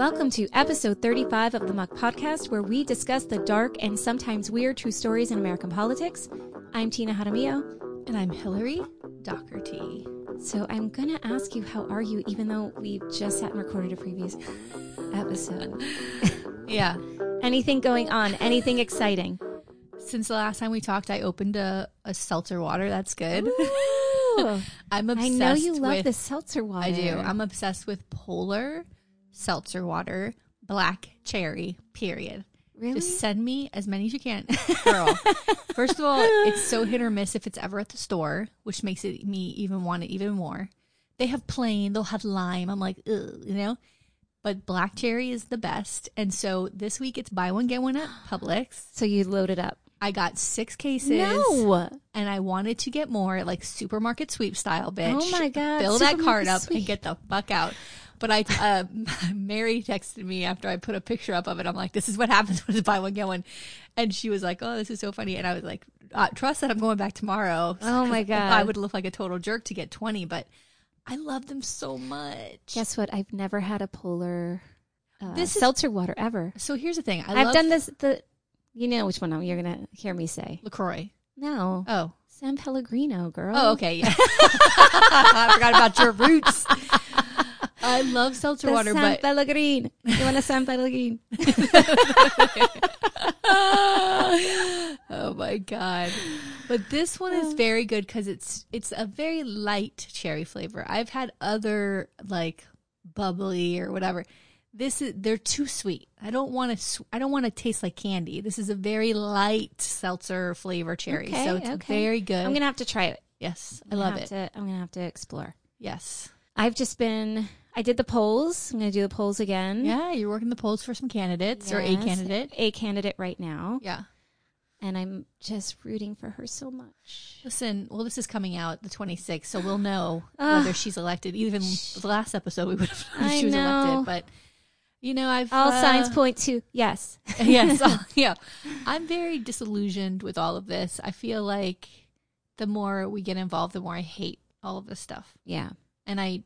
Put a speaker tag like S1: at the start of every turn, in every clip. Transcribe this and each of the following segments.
S1: Welcome to episode 35 of the Muck Podcast, where we discuss the dark and sometimes weird true stories in American politics. I'm Tina Jaramillo.
S2: And I'm Hillary Doherty.
S1: So I'm going to ask you, how are you, even though we just sat and recorded a previous episode?
S2: Yeah.
S1: Anything going on? Anything exciting?
S2: Since the last time we talked, I opened a, a seltzer water. That's good. I'm obsessed
S1: I know you love
S2: with,
S1: the seltzer water.
S2: I do. I'm obsessed with polar seltzer water, black cherry, period.
S1: really?
S2: Just send me as many as you can, girl. First of all, it's so hit or miss if it's ever at the store, which makes it me even want it even more. They have plain, they'll have lime. I'm like, Ugh, you know. But black cherry is the best, and so this week it's buy one get one at Publix.
S1: so you loaded up?
S2: I got six cases.
S1: No.
S2: and I wanted to get more, like supermarket sweep style, oh bitch.
S1: Oh my God,
S2: Fill that cart up
S1: sweep.
S2: and get the fuck out. But I, uh, Mary texted me after I put a picture up of it. I'm like, this is what happens when you buy one get one, and she was like, oh, this is so funny. And I was like, uh, trust that I'm going back tomorrow.
S1: Oh my God.
S2: I would look like a total jerk to get 20, but I love them so much.
S1: Guess what? I've never had a polar uh,
S2: This is-
S1: seltzer water ever.
S2: So here's the thing. I
S1: I've
S2: love
S1: done this. The you know which one you're gonna hear me say.
S2: Lacroix.
S1: No,
S2: Oh.
S1: San Pellegrino, girl.
S2: Oh, okay. Yeah. I forgot about your roots. I love seltzer
S1: The
S2: water,
S1: San
S2: but
S1: Pellegrino. You want a San Pellegrino?
S2: oh my god! But this one is oh. very good because it's it's a very light cherry flavor. I've had other like bubbly or whatever. This is they're too sweet. I don't want to. I don't want to taste like candy. This is a very light seltzer flavor cherry,
S1: Okay,
S2: so it's
S1: okay.
S2: very good.
S1: I'm gonna have to try it.
S2: yes, I love it.
S1: To, I'm gonna have to explore.
S2: Yes,
S1: I've just been. I did the polls. I'm gonna do the polls again.
S2: yeah. You're working the polls for some candidates or a
S1: Yes,
S2: candidate.
S1: A candidate right now,
S2: Yeah.
S1: and I'm just rooting for her so much.
S2: Listen, well, this is coming out the 26th, so we'll know whether she's elected. Even the last episode, we would have known
S1: I
S2: she was
S1: know.
S2: elected. But, you know, I've.
S1: All
S2: uh,
S1: signs point to yes.
S2: yes. uh, yeah. I'm very disillusioned with all of this. I feel like the more we get involved, the more I hate all of this stuff.
S1: Yeah.
S2: And I.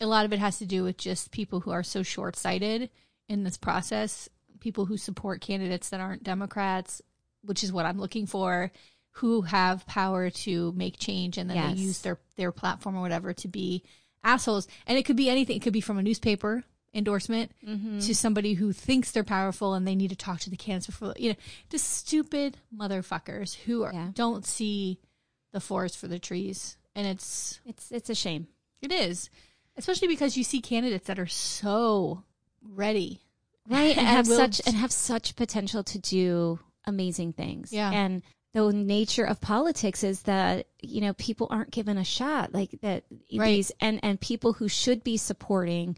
S2: A lot of it has to do with just people who are so short sighted in this process, people who support candidates that aren't Democrats, which is what I'm looking for, who have power to make change and then
S1: Yes.
S2: they use their, their platform or whatever to be assholes. And it could be anything. It could be from a newspaper endorsement
S1: Mm-hmm.
S2: to somebody who thinks they're powerful and they need to talk to the candidates before, you know, just stupid motherfuckers who are,
S1: Yeah.
S2: don't see the forest for the trees. And it's,
S1: It's it's a shame.
S2: it is, especially because you see candidates that are so ready.
S1: right and have such and have such potential to do amazing things
S2: Yeah.
S1: and the nature of politics is that you know people aren't given a shot like that
S2: Right.
S1: these and and people who should be supporting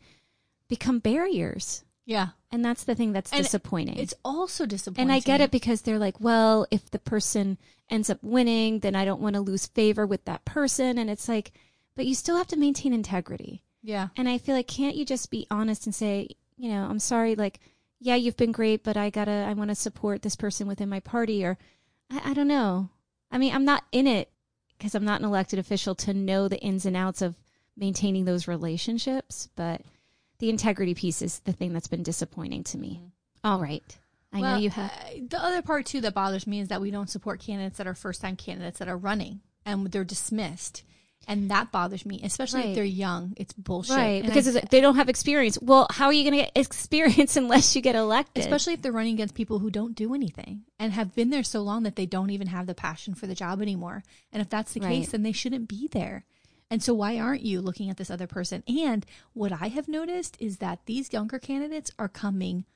S1: become barriers
S2: Yeah.
S1: and that's the thing that's
S2: And
S1: disappointing
S2: It's also disappointing.
S1: and I get it because they're like, well, if the person ends up winning, then I don't want to lose favor with that person. And it's like, but you still have to maintain integrity.
S2: Yeah.
S1: And I feel like, can't you just be honest and say, you know, I'm sorry, like, yeah, you've been great, but I gotta, I want to support this person within my party, or I, I don't know. I mean, I'm not in it because I'm not an elected official to know the ins and outs of maintaining those relationships, but the integrity piece is the thing that's been disappointing to me. All right. I know you have.
S2: uh, the other part too that bothers me is that we don't support candidates that are first time candidates that are running and they're dismissed. And that bothers me, especially
S1: Right.
S2: if they're young. It's bullshit.
S1: Right,
S2: And
S1: because
S2: I-
S1: they don't have experience. Well, how are you going to get experience unless you get elected?
S2: especially if they're running against people who don't do anything and have been there so long that they don't even have the passion for the job anymore. And if that's the
S1: Right.
S2: case, then they shouldn't be there. And so why aren't you looking at this other person? And what I have noticed is that these younger candidates are coming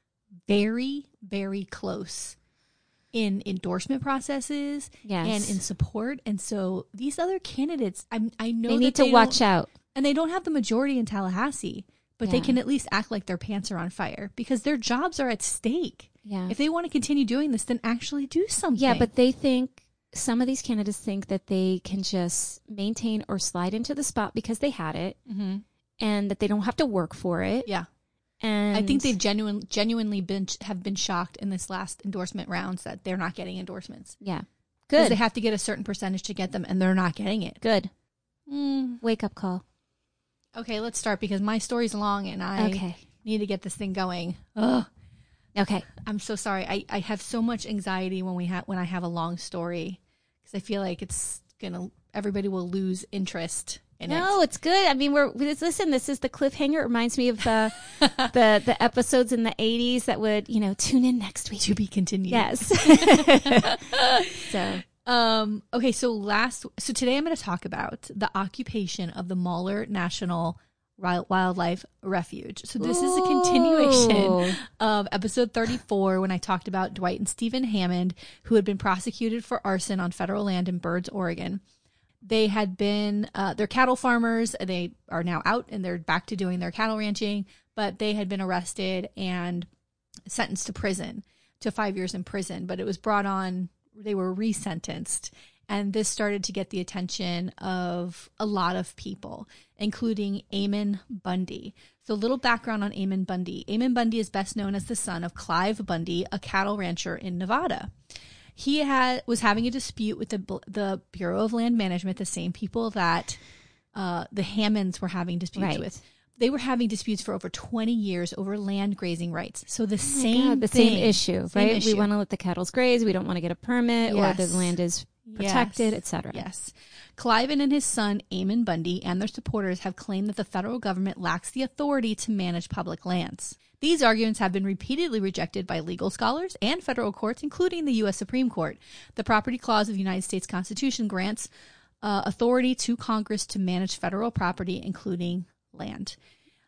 S2: very, very close in endorsement processes
S1: Yes.
S2: and in support. And so these other candidates, I'm, I know
S1: they need to watch out.
S2: and they don't have the majority in Tallahassee, but they can at least act like their pants are on fire because their jobs are at stake.
S1: Yeah.
S2: If they want to continue doing this, then actually do something.
S1: Yeah, but they think some of these candidates think that they can just maintain or slide into the spot because they had it
S2: hmm
S1: and that they don't have to work for it.
S2: yeah,
S1: And
S2: I think they've genuine, genuinely been have been shocked in this last endorsement rounds that they're not getting endorsements
S1: yeah.
S2: because
S1: Good.
S2: they have to get a certain percentage to get them, and they're not getting it.
S1: Good.
S2: Mm.
S1: Wake up call.
S2: Okay, let's start because my story's long and I
S1: Okay.
S2: need to get this thing going. Ugh.
S1: Okay.
S2: I'm so sorry. I, I have so much anxiety when we have when I have a long story because I feel like it's gonna everybody will lose interest in
S1: No,
S2: it.
S1: it's good. I mean, we're listen. This is the cliffhanger. It reminds me of the the the episodes in the '80s that would you know tune in next week.
S2: To be continued.
S1: Yes. so
S2: Um. Okay. So last. So today I'm going to talk about the occupation of the Malheur National Wildlife Refuge. So this is a continuation of episode 34 when I talked about Dwight and Stephen Hammond, who had been prosecuted for arson on federal land in Burns, Oregon. They had been, uh, they're cattle farmers. They are now out and they're back to doing their cattle ranching, but they had been arrested and sentenced to prison, to five years in prison. But it was brought on, they were resentenced. And this started to get the attention of a lot of people, including Ammon Bundy. So, little background on Ammon Bundy. Ammon Bundy is best known as the son of Clive Bundy, a cattle rancher in Nevada. He had was having a dispute with the the Bureau of Land Management, the same people that uh, the Hammonds were having disputes
S1: Right.
S2: with. They were having disputes for over 20 years over land grazing rights. So the same
S1: Oh God, the
S2: thing,
S1: same issue,
S2: Same
S1: right?
S2: issue.
S1: We want to let the cattle graze. We don't want to get a permit, or the land is protected,
S2: Yes.
S1: etc.
S2: Yes. Cliven and his son, Ammon Bundy, and their supporters have claimed that the federal government lacks the authority to manage public lands. These arguments have been repeatedly rejected by legal scholars and federal courts, including the U.S. Supreme Court. The Property Clause of the United States Constitution grants uh, authority to Congress to manage federal property, including land.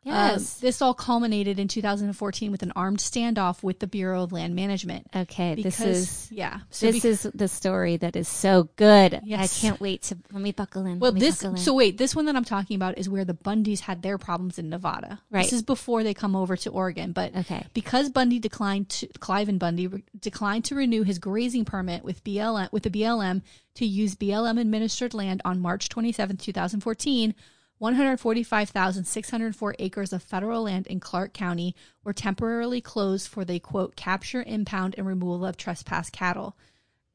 S1: Yes.
S2: Um, this all culminated in 2014 with an armed standoff with the Bureau of Land Management.
S1: okay,
S2: Because,
S1: this is
S2: yeah. So
S1: this is the story that is so good.
S2: Yes.
S1: I can't wait to let me buckle in.
S2: Well, this
S1: in.
S2: so wait, this one that I'm talking about is where the Bundys had their problems in Nevada.
S1: Right.
S2: This is before they come over to Oregon, but
S1: Okay.
S2: because Bundy declined to Cliven Bundy re- declined to renew his grazing permit with BLM with the BLM to use BLM administered land on March 27, 2014. 145,604 acres of federal land in Clark County were temporarily closed for the quote capture, impound, and removal of trespass cattle,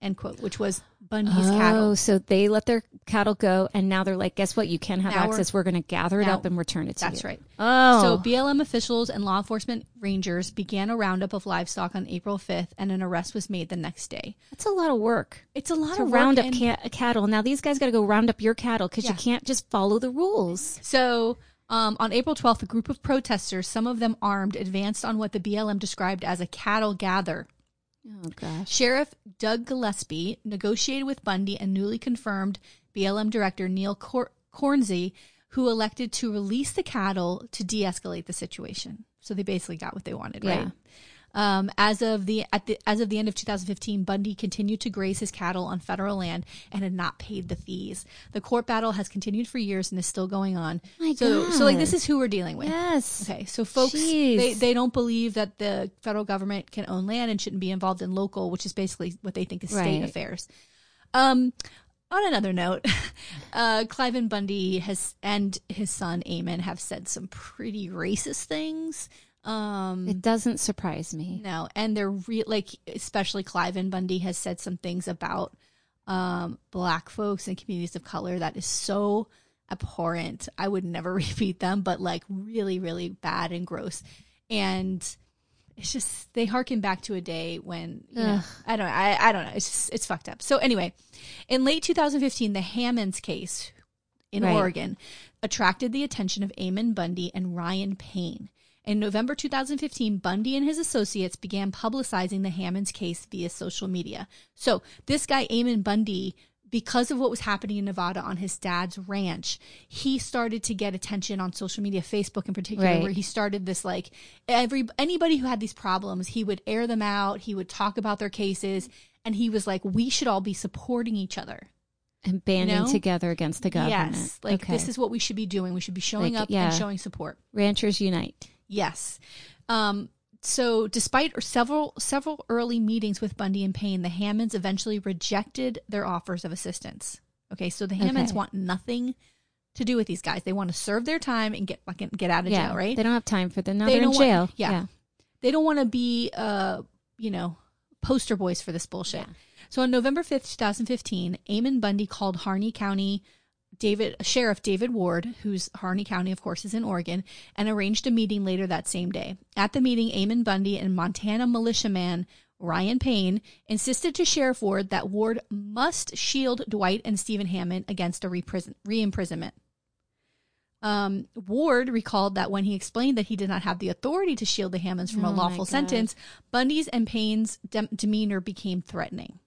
S2: end quote, which was Bundy's
S1: oh,
S2: cattle.
S1: so they let their cattle go, and now they're like, guess what? You can't have
S2: Now
S1: access. We're, going to gather it
S2: now-
S1: up and return it to
S2: That's
S1: you.
S2: That's right.
S1: Oh,
S2: So BLM officials and law enforcement rangers began a roundup of livestock on April 5th, and an arrest was made the next day.
S1: that's a lot of work
S2: It's a lot
S1: to
S2: of
S1: round
S2: work
S1: up ca- cattle. Now these guys got to go round up your cattle because
S2: Yeah.
S1: you can't just follow the rules.
S2: So um, on April 12th, a group of protesters, some of them armed, advanced on what the BLM described as a cattle gather.
S1: Oh gosh.
S2: Sheriff Doug Gillespie negotiated with Bundy and newly confirmed BLM director Neil Cor- Kornze, who elected to release the cattle to de-escalate the situation. So they basically got what they wanted,
S1: Yeah.
S2: right? Um, as of the at the as of the end of 2015, Bundy continued to graze his cattle on federal land and had not paid the fees. The court battle has continued for years and is still going on.
S1: My
S2: so, so like this is who we're dealing with.
S1: Yes.
S2: Okay, so folks,
S1: Jeez.
S2: they, they don't believe that the federal government can own land and shouldn't be involved in local, which is basically what they think is state
S1: Right.
S2: affairs. Um, on another note, uh, Cliven Bundy has and his son Ammon have said some pretty racist things. Um,
S1: It doesn't surprise me.
S2: no, and they're re- like, especially Cliven Bundy has said some things about um, black folks and communities of color that is so abhorrent. I would never repeat them, but like really, really bad and gross. And it's just they harken back to a day when you know, I don't I, I don't know. It's just it's fucked up. So anyway, in late 2015, the Hammonds case in
S1: Right.
S2: Oregon attracted the attention of Ammon Bundy and Ryan Payne. In November 2015, Bundy and his associates began publicizing the Hammonds case via social media. So, this guy, Ammon Bundy, because of what was happening in Nevada on his dad's ranch, he started to get attention on social media, Facebook in particular,
S1: Right.
S2: where he started this like every anybody who had these problems, he would air them out, he would talk about their cases, and he was like, we should all be supporting each other.
S1: And banding
S2: know?
S1: together against the government.
S2: Yes, like
S1: okay.
S2: this is what we should be doing. We should be showing
S1: Like,
S2: up
S1: yeah.
S2: and showing support.
S1: Ranchers Unite.
S2: Yes. Um, so, despite several several early meetings with Bundy and Payne, the Hammonds eventually rejected their offers of assistance. Okay, so the Hammonds
S1: Okay.
S2: want nothing to do with these guys. They want to serve their time and get fucking get out of
S1: yeah,
S2: jail, right?
S1: They don't have time for them. Now
S2: They
S1: are in
S2: want-
S1: jail.
S2: yeah. They don't want to be, uh, you know, poster boys for this bullshit.
S1: Yeah.
S2: So on November 5th, 2015, Ammon Bundy called Harney County David Sheriff David Ward, who's Harney County, of course, is in Oregon, and arranged a meeting later that same day. At the meeting, Ammon Bundy and Montana militiaman Ryan Payne insisted to Sheriff Ward that Ward must shield Dwight and Stephen Hammond against a re-imprisonment. Um, Ward recalled that when he explained that he did not have the authority to shield the Hammonds from
S1: Oh
S2: a lawful sentence, Bundy's and Payne's dem- demeanor became threatening.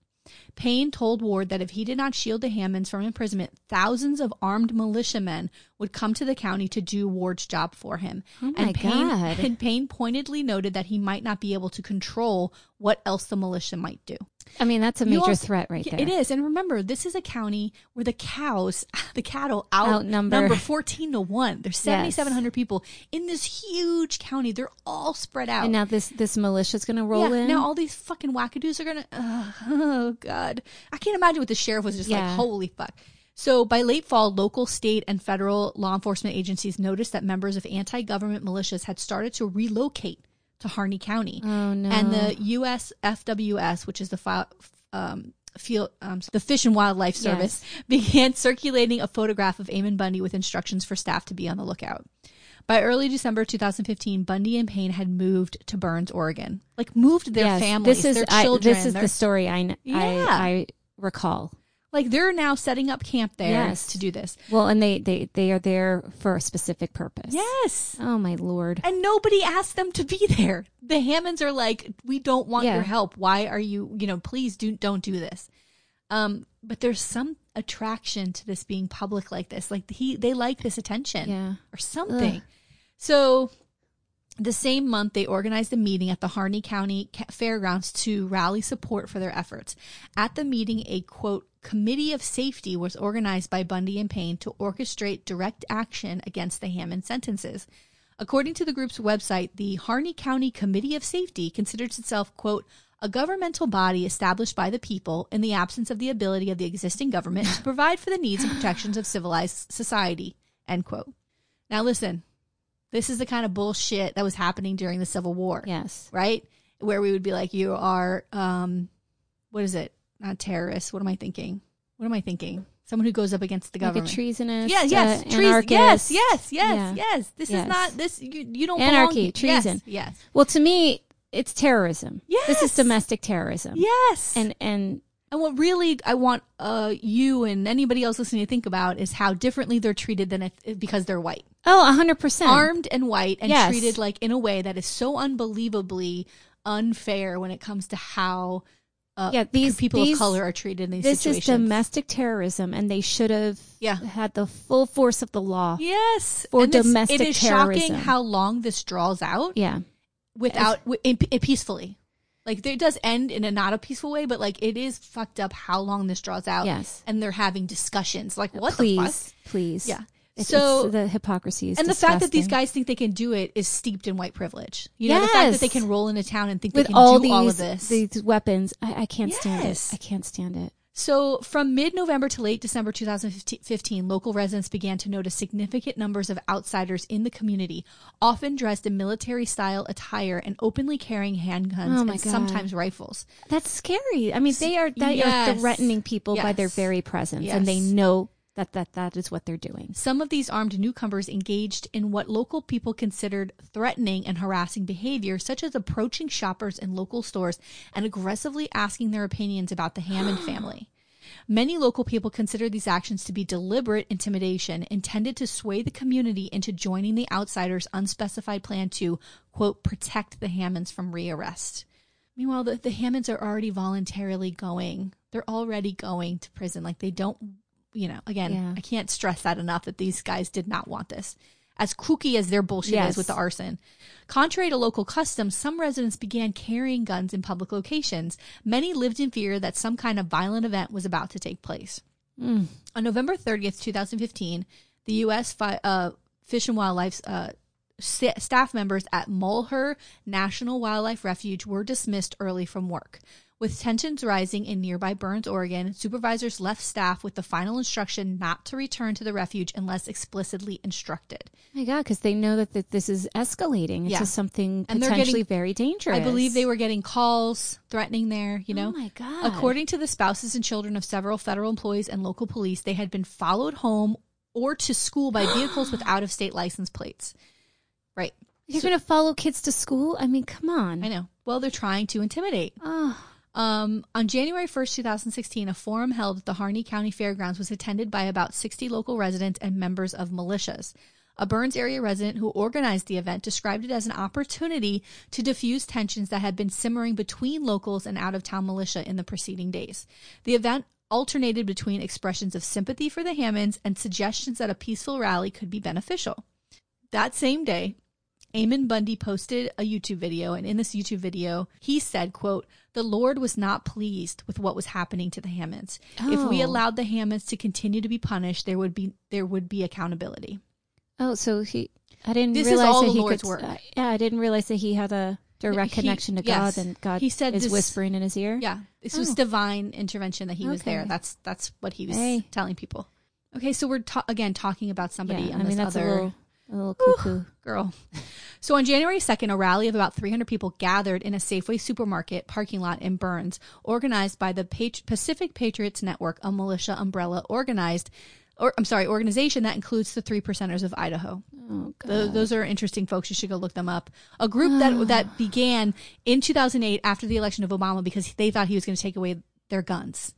S2: Payne told Ward that if he did not shield the Hammonds from imprisonment, thousands of armed militiamen would come to the county to do Ward's job for him.
S1: Oh my
S2: and Payne,
S1: God.
S2: And Payne pointedly noted that he might not be able to control what else the militia might do.
S1: I mean, that's a major
S2: also-
S1: threat right
S2: Yeah,
S1: there.
S2: It is. And remember, this is a county where the cows, the cattle out
S1: Outnumber.
S2: number 14 to 1. There's 7,700 people in this huge county. They're all spread out.
S1: And now this this militia's going to roll
S2: yeah,
S1: in.
S2: now all these fucking wackadoos are gonna. Uh, oh god, I can't imagine what the sheriff was just like. Holy fuck! So by late fall, local, state, and federal law enforcement agencies noticed that members of anti-government militias had started to relocate to Harney County,
S1: oh no.
S2: and the U.S. FWS, which is the um, field, um, the Fish and Wildlife Service, began circulating a photograph of Ammon Bundy with instructions for staff to be on the lookout. By early December 2015, Bundy and Payne had moved to Burns, Oregon. Like moved their
S1: yes,
S2: families,
S1: This is
S2: their
S1: I, this is
S2: their-
S1: the story I,
S2: Yeah.
S1: I I recall.
S2: Like they're now setting up camp there
S1: Yes.
S2: to do this.
S1: Well, and they they they are there for a specific purpose.
S2: Yes.
S1: Oh my lord.
S2: And nobody asked them to be there. The Hammonds are like, we don't want
S1: Yeah.
S2: your help. Why are you, you know, please do don't do this. Um, but there's some attraction to this being public like this. Like he they like this attention
S1: Yeah.
S2: or something. So the same month, they organized a meeting at the Harney County Fairgrounds to rally support for their efforts. At the meeting, a quote, committee of safety was organized by Bundy and Payne to orchestrate direct action against the Hammond sentences. According to the group's website, the Harney County Committee of Safety considers itself, quote, a governmental body established by the people in the absence of the ability of the existing government to provide for the needs and protections of civilized society, end quote. Now listen, this is the kind of bullshit that was happening during the Civil War,
S1: Yes.
S2: right? Where we would be like, you are, um, what is it? Not terrorists. What am I thinking? What am I thinking? Someone who goes up against the
S1: Like a
S2: government.
S1: treasonous.
S2: yeah, yes,
S1: uh,
S2: treason. Yes, yes, yes,
S1: Yeah.
S2: yes. This
S1: Yes.
S2: is not this. You, you don't
S1: Anarchy,
S2: belong here. Yes,
S1: treason.
S2: Yes,
S1: Well, to me, it's terrorism. Yes. This is domestic terrorism.
S2: yes.
S1: And and
S2: And what really I want uh, you and anybody else listening to think about is how differently they're treated than if, because they're white,
S1: oh, a hundred percent.
S2: armed and white, and
S1: Yes.
S2: treated like in a way that is so unbelievably unfair when it comes to how uh,
S1: Yeah, these-
S2: people
S1: these-
S2: of color are treated in these
S1: This
S2: situations.
S1: is domestic terrorism, and they should have
S2: Yeah.
S1: had the full force of the law.
S2: Yes,
S1: For
S2: And
S1: domestic
S2: it is
S1: terrorism.
S2: shocking how long this draws out
S1: Yeah.
S2: without wi- in, in peacefully. Like it does end in a not a peaceful way, but like it is fucked up how long this draws out.
S1: Yes.
S2: and they're having discussions. Like what
S1: please,
S2: the fuck?
S1: please.
S2: Yeah.
S1: It's,
S2: So-
S1: it's- the hypocrisy is
S2: and the fact that these guys think they can do it is steeped in white privilege. You know, the fact that they can roll into town and think
S1: with
S2: they can
S1: all
S2: do
S1: these
S2: all of this.
S1: these weapons, I, I can't stand
S2: Yes.
S1: it. I can't stand it.
S2: So, from mid November to late December 2015, local residents began to notice significant numbers of outsiders in the community, often dressed in military style attire and openly carrying handguns
S1: Oh
S2: and
S1: God.
S2: sometimes rifles.
S1: That's scary. I mean, they are they
S2: Yes.
S1: are threatening people by their very presence, and they know that that that is what they're doing.
S2: Some of these armed newcomers engaged in what local people considered threatening and harassing behavior, such as approaching shoppers in local stores and aggressively asking their opinions about the Hammond family. Many local people consider these actions to be deliberate intimidation intended to sway the community into joining the outsiders' unspecified plan to, quote, protect the Hammonds from rearrest. Meanwhile, the, the Hammonds are already voluntarily going. They're already going to prison. Like they don't, you know, again,
S1: Yeah.
S2: I can't stress that enough that these guys did not want this. As kooky as their bullshit
S1: Yes.
S2: is with the arson. Contrary to local customs, some residents began carrying guns in public locations. Many lived in fear that some kind of violent event was about to take place.
S1: Mm.
S2: On November 30th, 2015, the U.S. Fi- uh, Fish and Wildlife uh, sta- staff members at Malheur National Wildlife Refuge were dismissed early from work. With tensions rising in nearby Burns, Oregon, supervisors left staff with the final instruction not to return to the refuge unless explicitly instructed.
S1: Oh my God, because they know that, that this is escalating into
S2: Yeah.
S1: something
S2: And
S1: potentially
S2: getting-
S1: very dangerous.
S2: I believe they were getting calls threatening there, you know?
S1: Oh my God.
S2: According to the spouses and children of several federal employees and local police, they had been followed home or to school by vehicles with out of state license plates. Right.
S1: You're going to follow kids to school? I mean, come on.
S2: I know. Well, they're trying to intimidate.
S1: Oh,
S2: Um, on January 1st, 2016, a forum held at the Harney County Fairgrounds was attended by about 60 local residents and members of militias. A Burns area resident who organized the event described it as an opportunity to diffuse tensions that had been simmering between locals and out of town militia in the preceding days. The event alternated between expressions of sympathy for the Hammonds and suggestions that a peaceful rally could be beneficial. That same day, Ammon Bundy posted a YouTube video, and in this YouTube video, he said, quote, the Lord was not pleased with what was happening to the Hammonds. If we
S1: Oh.
S2: allowed the Hammonds to continue to be punished, there would be there would be accountability.
S1: oh, so he. I didn't
S2: This is
S1: realize
S2: all
S1: that
S2: the
S1: he
S2: Lord's
S1: could.
S2: work.
S1: uh, yeah, I didn't realize that he had a direct
S2: He-
S1: connection to
S2: yes.
S1: God, and God
S2: He said
S1: is
S2: this-
S1: whispering in his ear.
S2: Yeah, this was
S1: Oh.
S2: divine intervention that he was there. That's that's what he was
S1: Hey.
S2: telling people. Okay, so we're ta- again talking about somebody
S1: Yeah,
S2: on
S1: I mean
S2: this other
S1: Oh, a little, cuckoo.
S2: girl. So on January 2nd, a rally of about 300 people gathered in a Safeway supermarket parking lot in Burns, organized by the Pacific Patriots Network, a militia umbrella organized, or I'm sorry, organization that includes the Three Percenters of Idaho.
S1: Oh God.
S2: Th those are interesting folks. You should go look them up. A group that ah. that began in 2008 after the election of Obama because they thought he was going to take away their guns.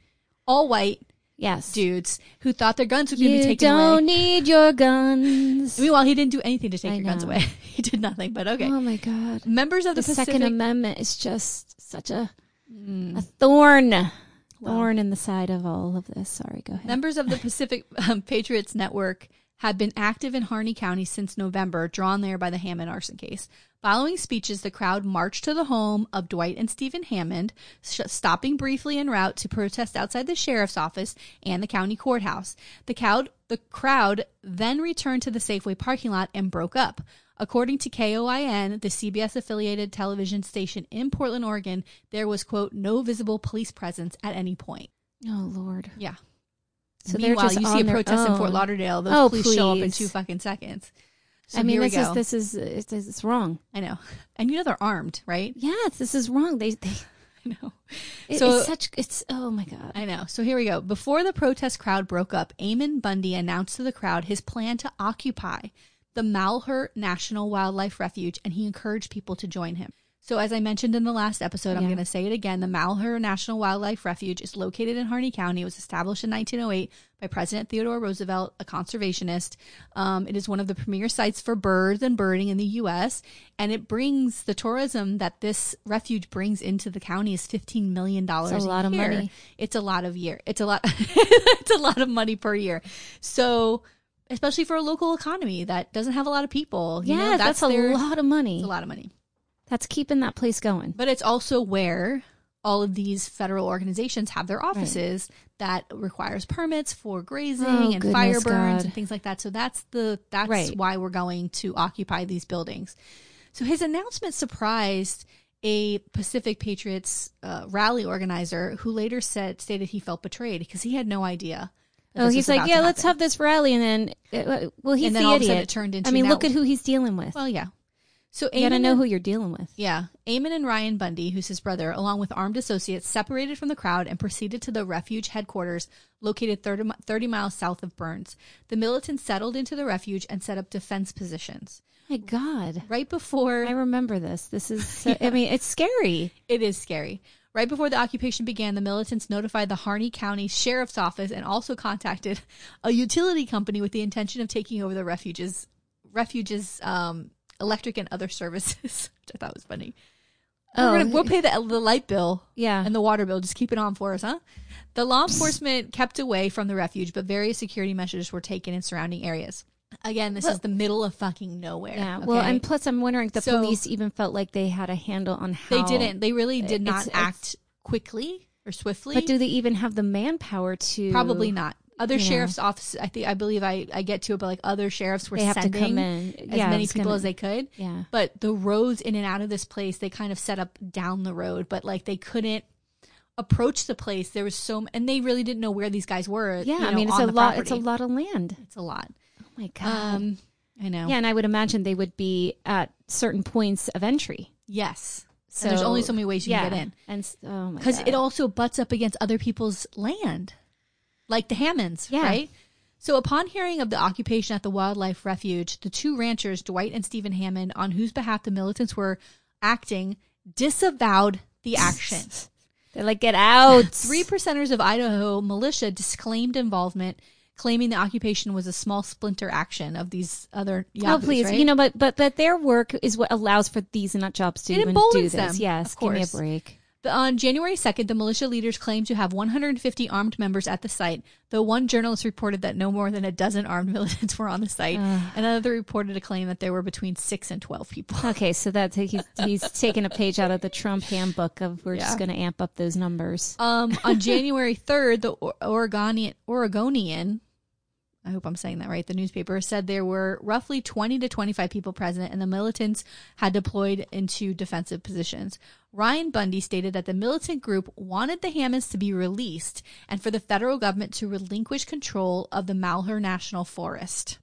S2: All white
S1: yes.
S2: dudes who thought their guns would be taken away.
S1: You don't need your guns.
S2: Meanwhile, he didn't do anything to take
S1: I
S2: your guns away. he did nothing. But okay.
S1: Oh my God.
S2: Members of
S1: The
S2: the, Pacific
S1: Second Amendment is just such a a thorn, thorn in the side of all of this. Sorry, go ahead.
S2: Members of the Pacific um, Patriots Network have been active in Harney County since November, drawn there by the Hammond arson case. Following speeches, the crowd marched to the home of Dwight and Stephen Hammond, sh- stopping briefly en route to protest outside the sheriff's office and the county courthouse. The crowd, the crowd then returned to the Safeway parking lot and broke up. According to KOIN, the CBS affiliated television station in Portland, Oregon, there was, quote, no visible police presence at any point.
S1: oh Lord.
S2: Yeah.
S1: So
S2: Meanwhile,
S1: just
S2: you see a protest in Fort. Lauderdale. Those
S1: Oh,
S2: police show up in two fucking seconds. So
S1: I mean,
S2: here we
S1: this is this is it's, it's wrong.
S2: I know, and you know they're armed, right?
S1: Yes, this is wrong. They, they
S2: I know.
S1: it-
S2: So-
S1: it's such it's oh my god.
S2: I know. So here we go. Before the protest crowd broke up, Ammon Bundy announced to the crowd his plan to occupy the Malheur National Wildlife Refuge, and he encouraged people to join him. So, as I mentioned in the last episode, I'm going to say it again. The Malheur National Wildlife Refuge is located in Harney County. It was established in 1908 by President Theodore Roosevelt, a conservationist. Um, it is one of the premier sites for birds and birding in the U.S., and it brings the tourism that this refuge brings into the county is $15 million
S1: It's a lot of money.
S2: It's a lot of year. It's a lot. it's a lot of money per year. So, especially for a local economy that doesn't have a lot of people, you
S1: Yeah,
S2: know,
S1: that's, a
S2: their-
S1: lot of money.
S2: It's a lot of money.
S1: That's keeping that place going.
S2: But it's also where all of these federal organizations have their offices that requires permits for grazing
S1: Oh,
S2: and fire burns
S1: God.
S2: and things like that. So that's the that's
S1: Right.
S2: why we're going to occupy these buildings. So his announcement surprised a Pacific Patriots uh, rally organizer who later said stated he felt betrayed because he had no idea.
S1: Oh, he's like, yeah, let's have this rally, and then, uh, well, he's
S2: And then
S1: the
S2: all of a
S1: idiot.
S2: sudden it turned into
S1: I mean,
S2: now-
S1: look at who he's dealing with.
S2: Well, yeah. So
S1: you gotta know who you're dealing with.
S2: Yeah. Ammon and Ryan Bundy, who's his brother, along with armed associates, separated from the crowd and proceeded to the refuge headquarters located 30, 30 miles south of Burns. The militants settled into the refuge and set up defense positions.
S1: My God,
S2: Right before
S1: I remember this. This is, so, I mean, it's scary.
S2: it is scary. Right before the occupation began, the militants notified the Harney County Sheriff's Office and also contacted a utility company with the intention of taking over the refuge's refuge's um, electric and other services, which I thought was funny.
S1: Oh,
S2: gonna, we'll pay the, the light bill
S1: Yeah.
S2: and the water bill. Just keep it on for us, huh? The law enforcement kept away from the refuge, but various security measures were taken in surrounding areas. Again, this is the middle of fucking nowhere.
S1: Yeah. Well, and plus, I'm wondering if the
S2: So-
S1: police even felt like they had a handle on how
S2: they didn't. They really did not
S1: It's- it's-
S2: act quickly or swiftly.
S1: But do they even have the manpower to?
S2: Probably not. Other
S1: you know.
S2: sheriff's office, I think, I believe I, I get to it, but like other sheriffs were
S1: They have to
S2: sending
S1: come in.
S2: as
S1: Yeah,
S2: many people
S1: gonna-
S2: as they could.
S1: Yeah.
S2: But the roads in and out of this place, they kind of set up down the road, but like they couldn't approach the place, there was so, and they really didn't know where these guys were.
S1: Yeah,
S2: you
S1: I mean it's a lot. It's a lot of land.
S2: It's a lot.
S1: Oh my god.
S2: Um, I know.
S1: yeah, and I would imagine they would be at certain points of entry.
S2: Yes.
S1: So
S2: So there's only so many ways you
S1: yeah,
S2: can get in.
S1: and oh
S2: because it also butts up against other people's land, like the Hammonds,
S1: Yeah.
S2: right? So, upon hearing of the occupation at the wildlife refuge, the two ranchers, Dwight and Stephen Hammond, on whose behalf the militants were acting, disavowed the action.
S1: They're like, get out.
S2: Three percenters of Idaho militia disclaimed involvement, claiming the occupation was a small splinter action of these other.
S1: Oh please,
S2: right?
S1: you know, but but but their work is what allows for these nut jobs to
S2: It
S1: even do this.
S2: them,
S1: yes, give me a break.
S2: On January 2nd, the militia leaders claimed to have 150 armed members at the site, though one journalist reported that no more than a dozen armed militants were on the site. Another reported a claim that there were between 6 and 12 people.
S1: Okay, so that's he's he's taking a page out of the Trump handbook of we're just going to amp up those numbers.
S2: Um, on January 3rd, the Oregonian, Oregonian, I hope I'm saying that right, the newspaper said there were roughly 20 to 25 people present and the militants had deployed into defensive positions. Ryan Bundy stated that the militant group wanted the Hammonds to be released and for the federal government to relinquish control of the Malheur National Forest.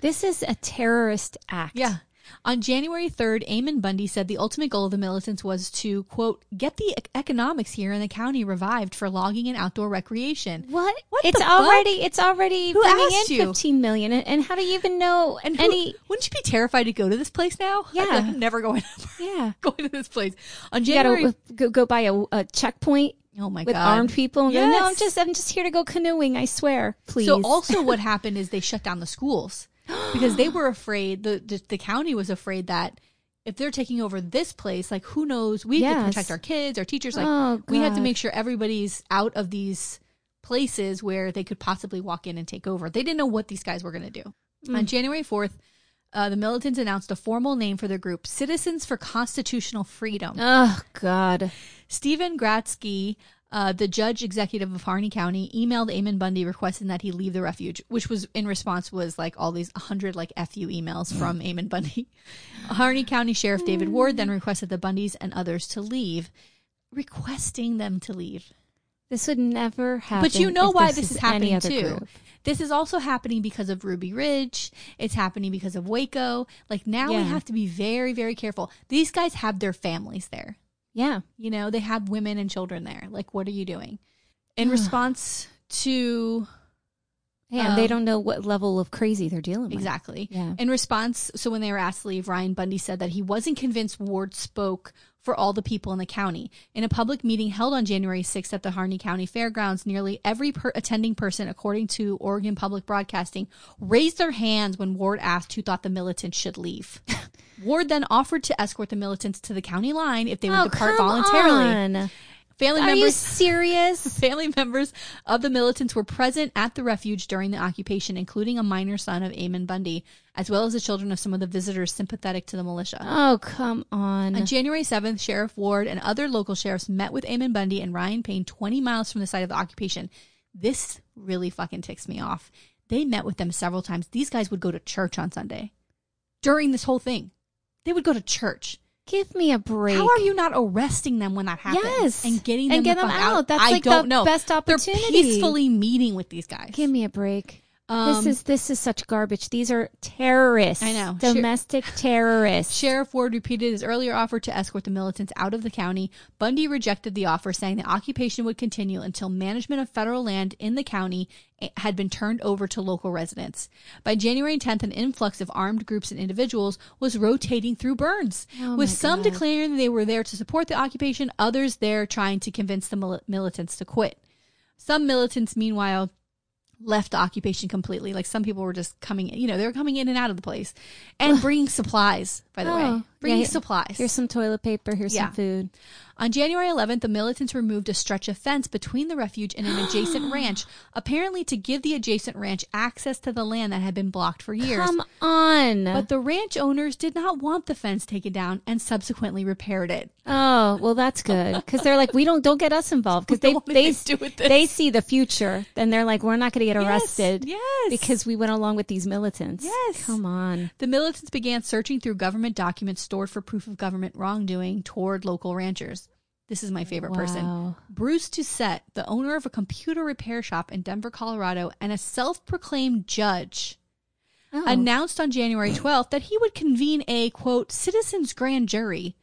S1: This is a terrorist act.
S2: Yeah. On January 3rd, Ammon Bundy said the ultimate goal of the militants was to, quote, get the economics here in the county revived for logging and outdoor recreation.
S1: What?
S2: What
S1: it's
S2: the
S1: already it's already
S2: Who
S1: bringing
S2: asked
S1: in
S2: you?
S1: fifteen million, and, and how do you even know
S2: And who-
S1: any?
S2: wouldn't you be terrified to go to this place now?
S1: Yeah.
S2: like, I'm never going,
S1: Yeah,
S2: going to this place. On
S1: you
S2: January,
S1: gotta go, go by a, a checkpoint
S2: oh my
S1: with
S2: god,
S1: armed people. Go, No, I'm just I'm just here to go canoeing. I swear, please.
S2: So also what happened is they shut down the schools because they were afraid the, the the county was afraid that if they're taking over this place, like who knows, we have to
S1: Yes.
S2: protect our kids, our teachers, like
S1: Oh,
S2: we have to
S1: God.
S2: make sure everybody's out of these places where they could possibly walk in and take over. They didn't know what these guys were going to do.
S1: Mm.
S2: On January 4th, uh, the militants announced a formal name for their group, Citizens for Constitutional Freedom.
S1: oh God.
S2: Stephen Grasty, uh, the judge executive of Harney County, emailed Ammon Bundy requesting that he leave the refuge, which was in response was like all these hundred like fu emails from Ammon Bundy. Harney County Sheriff David Ward then requested the Bundys and others to leave, requesting them to leave.
S1: This would never happen.
S2: But you know why
S1: this
S2: this is
S1: any
S2: happening too.
S1: group.
S2: This is also happening because of Ruby Ridge. It's happening because of Waco. Like now we have to be very, very careful. These guys have their families there.
S1: Yeah.
S2: You know, they have women and children there. Like, what are you doing? In response to
S1: And they
S2: Um,
S1: don't know what level of crazy they're dealing with.
S2: exactly,
S1: Yeah.
S2: in response, so when they were asked to leave, Ryan Bundy said that he wasn't convinced Ward spoke for all the people in the county. In a public meeting held on January 6th at the Harney County Fairgrounds, nearly every per- attending person, according to Oregon Public Broadcasting, raised their hands when Ward asked who thought the militants should leave. Ward then offered to escort the militants to the county line if they would
S1: Oh,
S2: depart voluntarily.
S1: on.
S2: Family
S1: Are you serious?
S2: Family members of the militants were present at the refuge during the occupation, including a minor son of Ammon Bundy, as well as the children of some of the visitors sympathetic to the militia.
S1: oh, come on.
S2: On January 7th, Sheriff Ward and other local sheriffs met with Ammon Bundy and Ryan Payne 20 miles from the site of the occupation. This really fucking ticks me off. They met with them several times. These guys would go to church on Sunday during this whole thing. They would go to church.
S1: Give me a break.
S2: How are you not arresting them when that happens?
S1: Yes.
S2: and getting them
S1: And get
S2: the
S1: them
S2: fuck
S1: out. That's
S2: I
S1: like
S2: don't
S1: the
S2: know.
S1: best
S2: They're
S1: opportunity.
S2: peacefully meeting with these guys.
S1: Give me a break.
S2: Um,
S1: this is this is such garbage. These are terrorists.
S2: I know.
S1: Domestic terrorists.
S2: Sheriff Ward repeated his earlier offer to escort the militants out of the county. Bundy rejected the offer, saying the occupation would continue until management of federal land in the county eh, had been turned over to local residents. By January 10th, an influx of armed groups and individuals was rotating through Burns,
S1: Oh
S2: with some
S1: God.
S2: declaring they were there to support the occupation, others there trying to convince the mil- militants to quit. Some militants, meanwhile, left the occupation completely. Like some people were just coming, you know, they were coming in and out of the place and bringing supplies, by the way.
S1: Oh,
S2: Bringing
S1: yeah,
S2: supplies.
S1: Here's some toilet paper. Here's
S2: Yeah.
S1: some food.
S2: On January 11th, the militants removed a stretch of fence between the refuge and an adjacent ranch, apparently to give the adjacent ranch access to the land that had been blocked for years.
S1: Come on.
S2: But the ranch owners did not want the fence taken down and subsequently repaired it.
S1: oh, well, that's good because they're like, we don't don't get us involved because
S2: We
S1: they they
S2: anything to do with this.
S1: they see the future and they're like, we're not going to get arrested
S2: Yes.
S1: because we went along with these militants.
S2: Yes.
S1: Come on.
S2: The militants began searching through government documents stored for proof of government wrongdoing toward local ranchers. This is my favorite person. Bruce Doucette, the owner of a computer repair shop in Denver, Colorado, and a self proclaimed judge,
S1: Oh.
S2: announced on January 12th that he would convene a quote citizens grand jury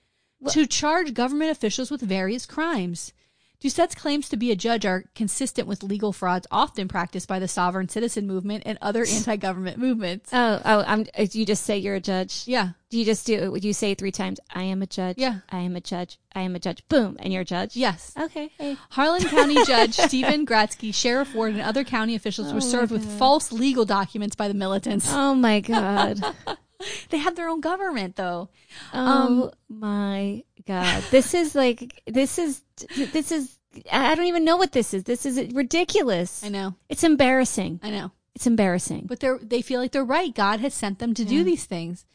S2: to charge government officials with various crimes. Doucette's claims to be a judge are consistent with legal frauds often practiced by the sovereign citizen movement and other anti-government movements.
S1: Oh, oh, I'm. uh, You just say you're a judge.
S2: Yeah.
S1: Do you just do it? You say three times. I am a judge.
S2: Yeah.
S1: I am a judge. I am a judge. Boom, and you're a judge.
S2: Yes.
S1: Okay. Hey.
S2: Harney County Judge Stephen Grasty, Sheriff Ward, and other county officials
S1: Oh
S2: were served with false legal documents by the militants.
S1: Oh my god.
S2: They had their own government, though.
S1: Oh my god. This is like this is this is I don't even know what this is. This is ridiculous.
S2: I know,
S1: It's embarrassing.
S2: I know,
S1: It's embarrassing.
S2: but they're they feel like they're right. God has sent them to do these things.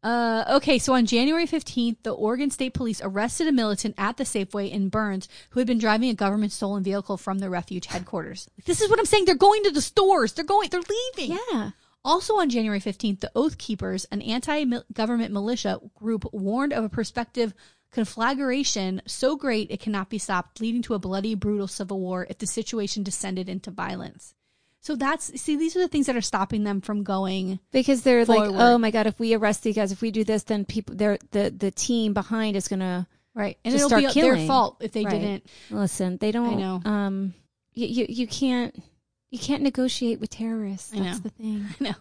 S2: Uh, okay, so on January 15th, the Oregon State Police arrested a militant at the Safeway in Burns who had been driving a government stolen vehicle from the refuge headquarters. This is what I'm saying. They're going to the stores. They're going. They're leaving.
S1: Yeah.
S2: Also on January 15th, the Oath Keepers, an anti government militia group, warned of a prospective conflagration so great it cannot be stopped, leading to a bloody, brutal civil war if the situation descended into violence. So that's, see, these are the things that are stopping them from going.
S1: Because they're like, oh my god, if we arrest these guys, if we do this, then people, they're the the team behind is gonna
S2: Right. And it'll be
S1: start
S2: their fault if they
S1: Right.
S2: didn't.
S1: listen. They don't.
S2: I know.
S1: Um, you you, you can't you can't negotiate with terrorists.
S2: I
S1: That's
S2: know.
S1: the thing.
S2: No.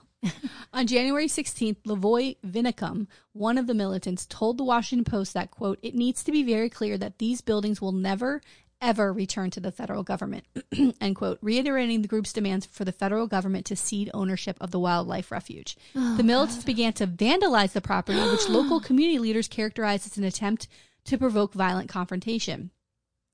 S2: On January 16th, Lavoy Vinicum, one of the militants, told the Washington Post that, quote, it needs to be very clear that these buildings will never, ever return to the federal government, end quote, reiterating the group's demands for the federal government to cede ownership of the wildlife refuge. Oh, the militants began to vandalize the property, which local community leaders characterized as an attempt to provoke violent confrontation.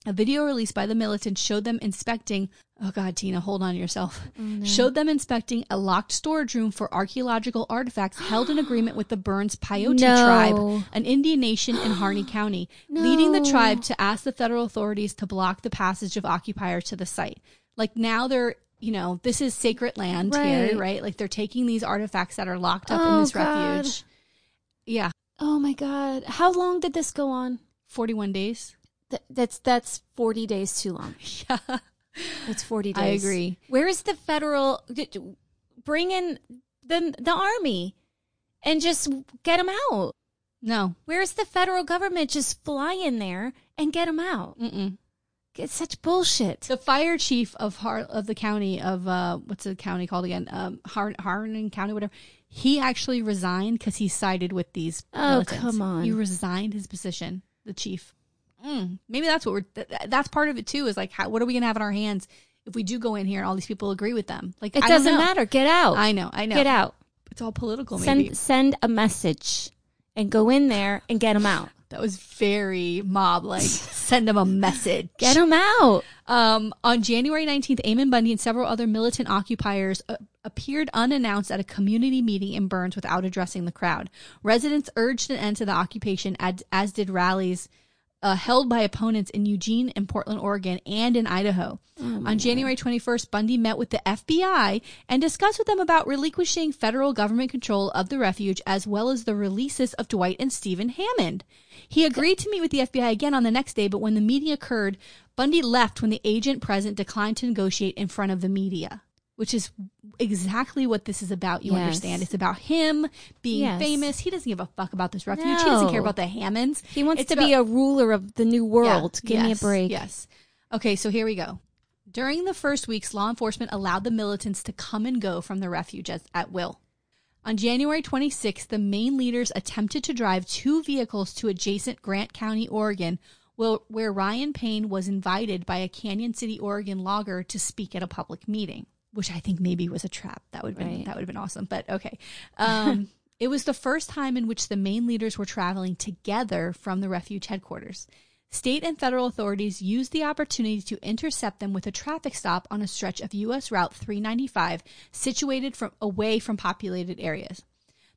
S2: A video released by the militants showed them inspecting. Oh God, Tina, hold on to yourself. Oh, Showed them inspecting a locked storage room for archaeological artifacts held in agreement with the Burns Paiute
S1: No.
S2: tribe, an Indian nation in Harney County, leading the tribe to ask the federal authorities to block the passage of occupiers to the site. Like now they're, you know, this is sacred land here,
S1: Right.
S2: right? Like they're taking these artifacts that are locked up in
S1: Oh,
S2: this
S1: God.
S2: refuge. Yeah,
S1: Oh my god. How long did this go on?
S2: 41 days.
S1: Th- that's that's forty days too long.
S2: Yeah.
S1: That's forty days.
S2: I agree.
S1: Where is the federal? Bring in the the army, and just get them out.
S2: No.
S1: Where's the federal government? Just fly in there and get them out.
S2: Mm-mm.
S1: It's such bullshit.
S2: The fire chief of Har- of the county of uh, what's the county called again? Um, Har- Harnan County, whatever. He actually resigned because he sided with these.
S1: Oh,
S2: militants.
S1: come on.
S2: He resigned his position. The chief. Mm, maybe that's what we're. Th- th- that's part of it too. Is like, how, what are we gonna have in our hands if we do go in here and all these people agree with them? Like,
S1: It
S2: I
S1: doesn't matter. Get out.
S2: I know. I know.
S1: Get out.
S2: It's all political. Maybe
S1: Send send a message and go in there and get them out.
S2: that was very mob like. Send them a message.
S1: Get them out.
S2: Um, on January 19th, Ammon Bundy and several other militant occupiers uh, appeared unannounced at a community meeting in Burns without addressing the crowd. Residents urged an end to the occupation, as, as did rallies uh, held by opponents in Eugene and Portland, Oregon, and in Idaho. on January 21st, Bundy met with the FBI and discussed with them about relinquishing federal government control of the refuge as well as the releases of Dwight and Stephen Hammond. He agreed to meet with the FBI again on the next day, but when the meeting occurred, Bundy left when the agent present declined to negotiate in front of the media, which is exactly what this is about. You
S1: Yes.
S2: understand? It's about him being
S1: Yes.
S2: famous. He doesn't give a fuck about this refuge. He doesn't care about the Hammonds.
S1: He wants
S2: It's
S1: to be a ruler of the new world.
S2: yeah,
S1: Give me a break.
S2: Yes. Okay, so here we go. During the first weeks, law enforcement allowed the militants to come and go from the refuge as, at will. On January 26th, the main leaders attempted to drive two vehicles to adjacent Grant County, Oregon, where Ryan Payne was invited by a Canyon City, Oregon logger to speak at a public meeting, which I think maybe was a trap. That would have been
S1: Right.
S2: that would have been awesome. But okay. Um, it was the first time in which the main leaders were traveling together from the refuge headquarters. State and federal authorities used the opportunity to intercept them with a traffic stop on a stretch of U.S. Route 395 situated from away from populated areas.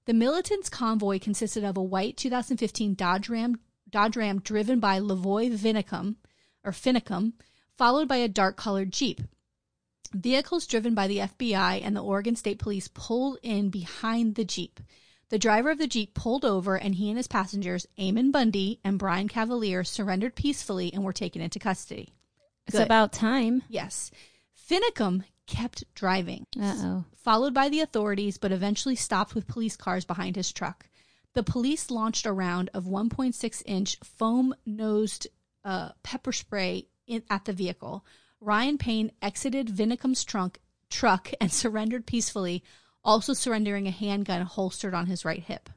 S2: The militants' convoy consisted of a white 2015 Dodge Ram, Dodge Ram driven by Lavoy Vinicum, or Finicum, followed by a dark-colored Jeep. Vehicles driven by the FBI and the Oregon State Police pulled in behind the Jeep. The driver of the Jeep pulled over and he and his passengers, Ammon Bundy and Brian Cavalier, surrendered peacefully and were taken into custody.
S1: It's
S2: Good.
S1: about time.
S2: Yes. Finicum kept driving,
S1: Uh oh.
S2: followed by the authorities, but eventually stopped with police cars behind his truck. The police launched a round of 1.6 inch foam nosed uh, pepper spray in, at the vehicle. Ryan Payne exited Vinicum's trunk, truck and surrendered peacefully, also surrendering a handgun holstered on his right hip.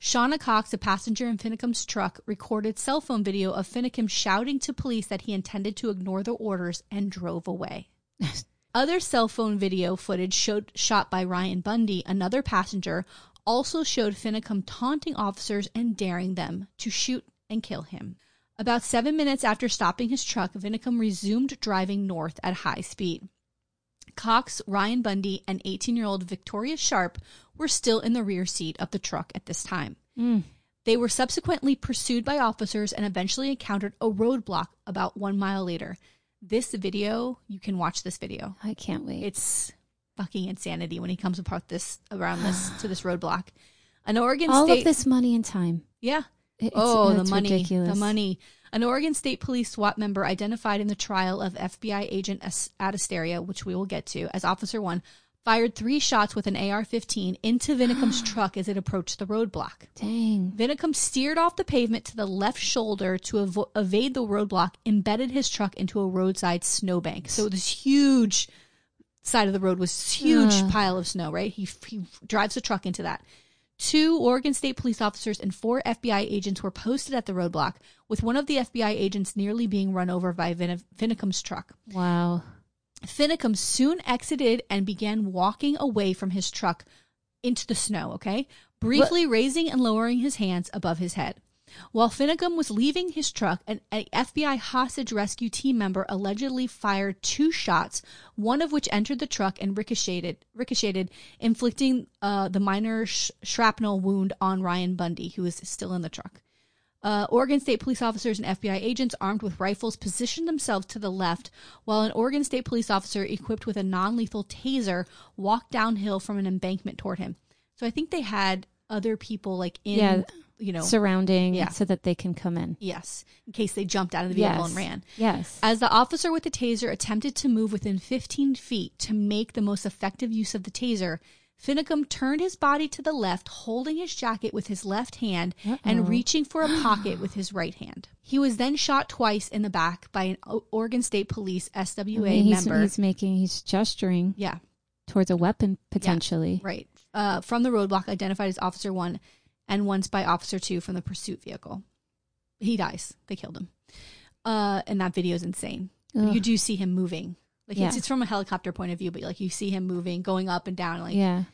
S2: Shauna Cox, a passenger in Finicum's truck, recorded cell phone video of Finicum shouting to police that he intended to ignore the orders and drove away. Other cell phone video footage showed shot by Ryan Bundy, another passenger, also showed Finicum taunting officers and daring them to shoot and kill him. About seven minutes after stopping his truck, Finicum resumed driving north at high speed. Cox, Ryan Bundy, and 18 year old Victoria Sharp were still in the rear seat of the truck at this time.
S1: Mm.
S2: They were subsequently pursued by officers and eventually encountered a roadblock about one mile later. This video, you can watch this video.
S1: I can't wait.
S2: It's fucking insanity when he comes apart this around this to this roadblock. An Oregon
S1: all
S2: State,
S1: of this money and time.
S2: yeah.
S1: It- It's,
S2: oh, the money,
S1: ridiculous.
S2: the money. An Oregon State Police SWAT member identified in the trial of FBI agent Astarita, which we will get to, as Officer One, fired three shots with an AR-15 into Finicum's truck as it approached the roadblock.
S1: Dang.
S2: Vinicum steered off the pavement to the left shoulder to avo- evade the roadblock, embedded his truck into a roadside snowbank. So this huge side of the road was huge
S1: Ugh.
S2: pile of snow, right? He, he drives the truck into that. Two Oregon State police officers and four FBI agents were posted at the roadblock, with one of the FBI agents nearly being run over by Vin- truck.
S1: Wow.
S2: Finicum soon exited and began walking away from his truck into the snow, okay? Briefly raising and lowering his hands above his head. While Finicum was leaving his truck, an FBI hostage rescue team member allegedly fired two shots, one of which entered the truck and ricocheted, ricocheted inflicting uh, the minor sh- shrapnel wound on Ryan Bundy, who is still in the truck. Uh, Oregon State police officers and FBI agents armed with rifles positioned themselves to the left, while an Oregon State police officer equipped with a non lethal taser walked downhill from an embankment toward him. So I think they had other people like in,
S1: Yeah.
S2: You know,
S1: Surrounding
S2: Yeah.
S1: so that they can come in.
S2: yes, in case they jumped out of the vehicle
S1: Yes.
S2: and ran.
S1: Yes.
S2: As the officer with the taser attempted to move within 15 feet to make the most effective use of the taser, Finicum turned his body to the left, holding his jacket with his left hand
S1: Uh-oh.
S2: and reaching for a pocket with his right hand. He was then shot twice in the back by an Oregon State Police
S1: I
S2: SWA
S1: mean, he's,
S2: member.
S1: he's making, he's gesturing
S2: yeah,
S1: towards a weapon potentially.
S2: right. Uh, from the roadblock, identified as Officer One, and once by Officer Two from the pursuit vehicle. He dies. They killed him. Uh, and that video is insane.
S1: Ugh.
S2: You do see him moving. Like
S1: Yeah.
S2: it's, it's from a helicopter point of view, but like you see him moving, going up and down. Like
S1: yeah.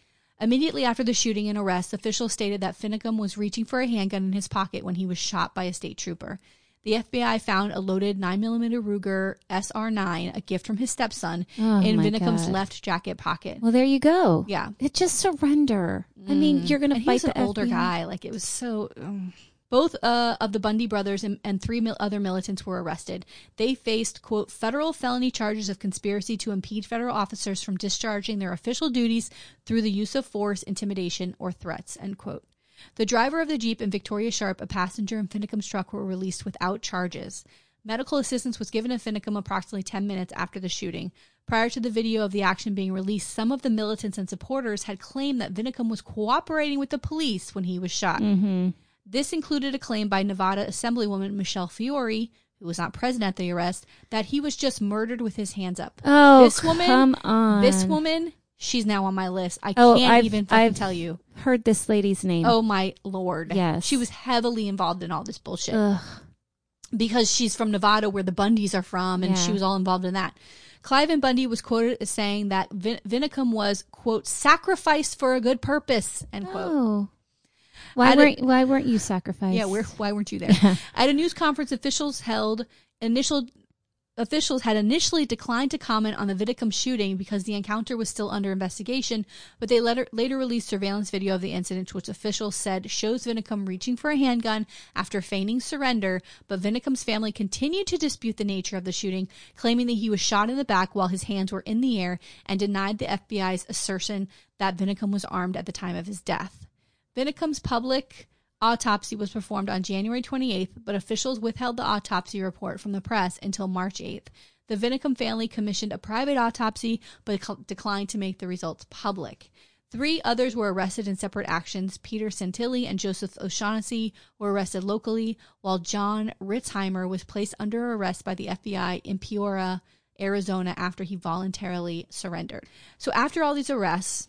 S2: immediately after the shooting and arrest, officials stated that Finicum was reaching for a handgun in his pocket when he was shot by a state trooper. The FBI found a loaded 9mm Ruger SR9, a gift from his stepson,
S1: Oh,
S2: in Finicum's
S1: God.
S2: left jacket pocket.
S1: Well, there you go.
S2: Yeah.
S1: It just surrender. I mean, you're going to fight
S2: he's an
S1: the
S2: older
S1: FBI.
S2: guy. Like it was so. um. Both uh, of the Bundy brothers and, and three mil- other militants were arrested. They faced quote federal felony charges of conspiracy to impede federal officers from discharging their official duties through the use of force, intimidation, or threats. End quote. The driver of the jeep and Victoria Sharp, a passenger in Finicum's truck, were released without charges. Medical assistance was given to Finicum approximately 10 minutes after the shooting. Prior to the video of the action being released, some of the militants and supporters had claimed that Finicum was cooperating with the police when he was shot.
S1: Mm-hmm.
S2: This included a claim by Nevada Assemblywoman Michelle Fiore, who was not present at the arrest, that he was just murdered with his hands up.
S1: Oh,
S2: This woman-
S1: come on.
S2: This woman, she's now on my list. I
S1: Oh,
S2: can't
S1: I've-
S2: even fucking
S1: I've-
S2: tell you.
S1: heard this lady's name.
S2: Oh my lord.
S1: Yes.
S2: She was heavily involved in all this bullshit
S1: Ugh.
S2: because she's from Nevada where the Bundys are from and
S1: Yeah.
S2: she was all involved in that. Cliven Bundy was quoted as saying that Vin- Finicum was, quote, sacrificed for a good purpose, end oh. quote.
S1: Oh. Why
S2: At
S1: weren't Why weren't you sacrificed?
S2: Yeah, where, why weren't you there? At a news conference, officials held initial officials had initially declined to comment on the Finicum shooting because the encounter was still under investigation, but they later, later released surveillance video of the incident, which officials said shows Finicum reaching for a handgun after feigning surrender. But Finicum's family continued to dispute the nature of the shooting, claiming that he was shot in the back while his hands were in the air, and denied the FBI's assertion that Finicum was armed at the time of his death. Finicum's public autopsy was performed on January 28th, but officials withheld the autopsy report from the press until March 8th. The Finicum family commissioned a private autopsy, but declined to make the results public. Three others were arrested in separate actions. Peter Santilli and Joseph O'Shaughnessy were arrested locally, while John Ritzheimer was placed under arrest by the FBI in Peoria, Arizona, after he voluntarily surrendered. So, after all these arrests,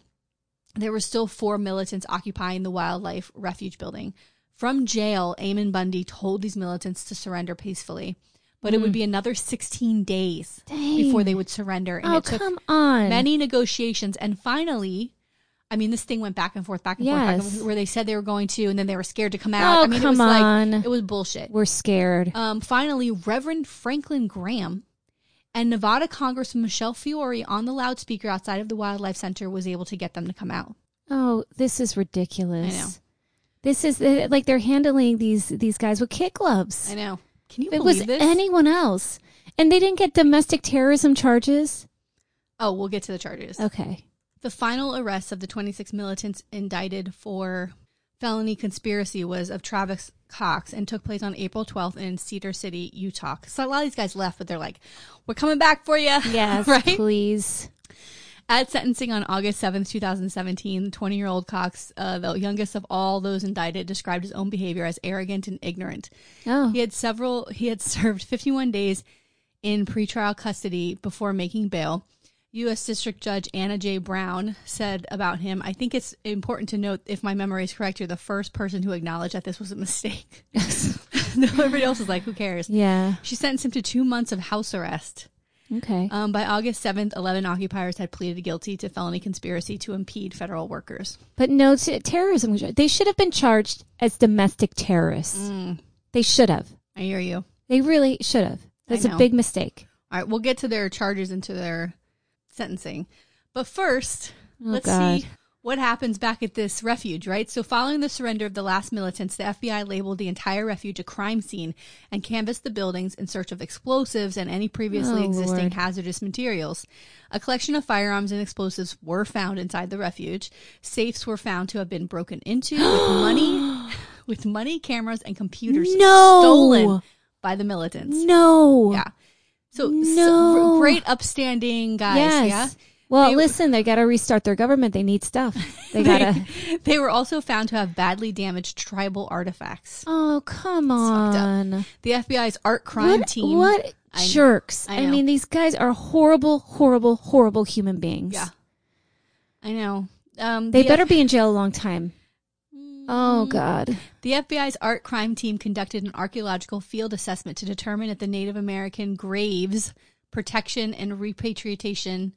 S2: there were still four militants occupying the wildlife refuge building. From jail, Ammon Bundy told these militants to surrender peacefully but it would be another 16 days
S1: Dang.
S2: before they would surrender. And
S1: oh,
S2: it took
S1: come on.
S2: many negotiations. And finally, I mean, this thing went back and forth, back and forth, back and
S1: Yes.
S2: forth, where they said they were going to, and then they were scared to come out.
S1: Oh,
S2: I mean, it
S1: come
S2: was
S1: on.
S2: like, it was bullshit.
S1: We're scared.
S2: Um, finally, Reverend Franklin Graham and Nevada Congressman Michelle Fiore on the loudspeaker outside of the Wildlife Center was able to get them to come out.
S1: Oh, this is ridiculous.
S2: I know.
S1: This is uh, like they're handling these these guys with kid gloves.
S2: I know. Can you
S1: If it
S2: believe
S1: was
S2: this?
S1: anyone else, and they didn't get domestic terrorism charges.
S2: oh, we'll get to the charges.
S1: Okay.
S2: The final arrest of the 26 militants indicted for felony conspiracy was of Travis Cox and took place on April 12th in Cedar City, Utah. So a lot of these guys left, but they're like, "We're coming back for you."
S1: Yes,
S2: right.
S1: please.
S2: At sentencing on August 7th, 2017, 20 year old Cox, uh, the youngest of all those indicted, described his own behavior as arrogant and ignorant.
S1: Oh,
S2: He had several, he had served 51 days in pretrial custody before making bail. U.S. District Judge Anna J. Brown said about him, I think it's important to note, if my memory is correct, you're the first person who acknowledged that this was a mistake. Everybody else is like, who cares?
S1: yeah.
S2: She sentenced him to two months of house arrest.
S1: Okay.
S2: Um, by August 7th, 11 occupiers had pleaded guilty to felony conspiracy to impede federal workers.
S1: But no t- terrorism. They should have been charged as domestic terrorists.
S2: Mm,
S1: They should have.
S2: I hear you.
S1: They really should have. That's a big mistake.
S2: All right, we'll get to their charges and to their sentencing. But first,
S1: Oh,
S2: let's
S1: God.
S2: see what happens back at this refuge, right? So, following the surrender of the last militants, the FBI labeled the entire refuge a crime scene and canvassed the buildings in search of explosives and any previously
S1: Oh,
S2: existing
S1: Lord.
S2: hazardous materials. A collection of firearms and explosives were found inside the refuge. Safes were found to have been broken into with money, with money, cameras, and computers
S1: No.
S2: stolen by the militants.
S1: No.
S2: Yeah. So,
S1: No.
S2: so great upstanding guys.
S1: Yes.
S2: Yeah.
S1: Well,
S2: They-
S1: listen, they got to restart their government. They need stuff. They got to.
S2: They were also found to have badly damaged tribal artifacts.
S1: Oh, come on.
S2: The FBI's art crime
S1: what,
S2: team.
S1: What
S2: I
S1: jerks.
S2: I
S1: I, mean, these guys are horrible, horrible, horrible human beings.
S2: Yeah. I know. Um,
S1: They
S2: the
S1: better
S2: F-
S1: be in jail a long time. Oh, mm. God.
S2: The FBI's art crime team conducted an archaeological field assessment to determine if the Native American Graves Protection and Repatriation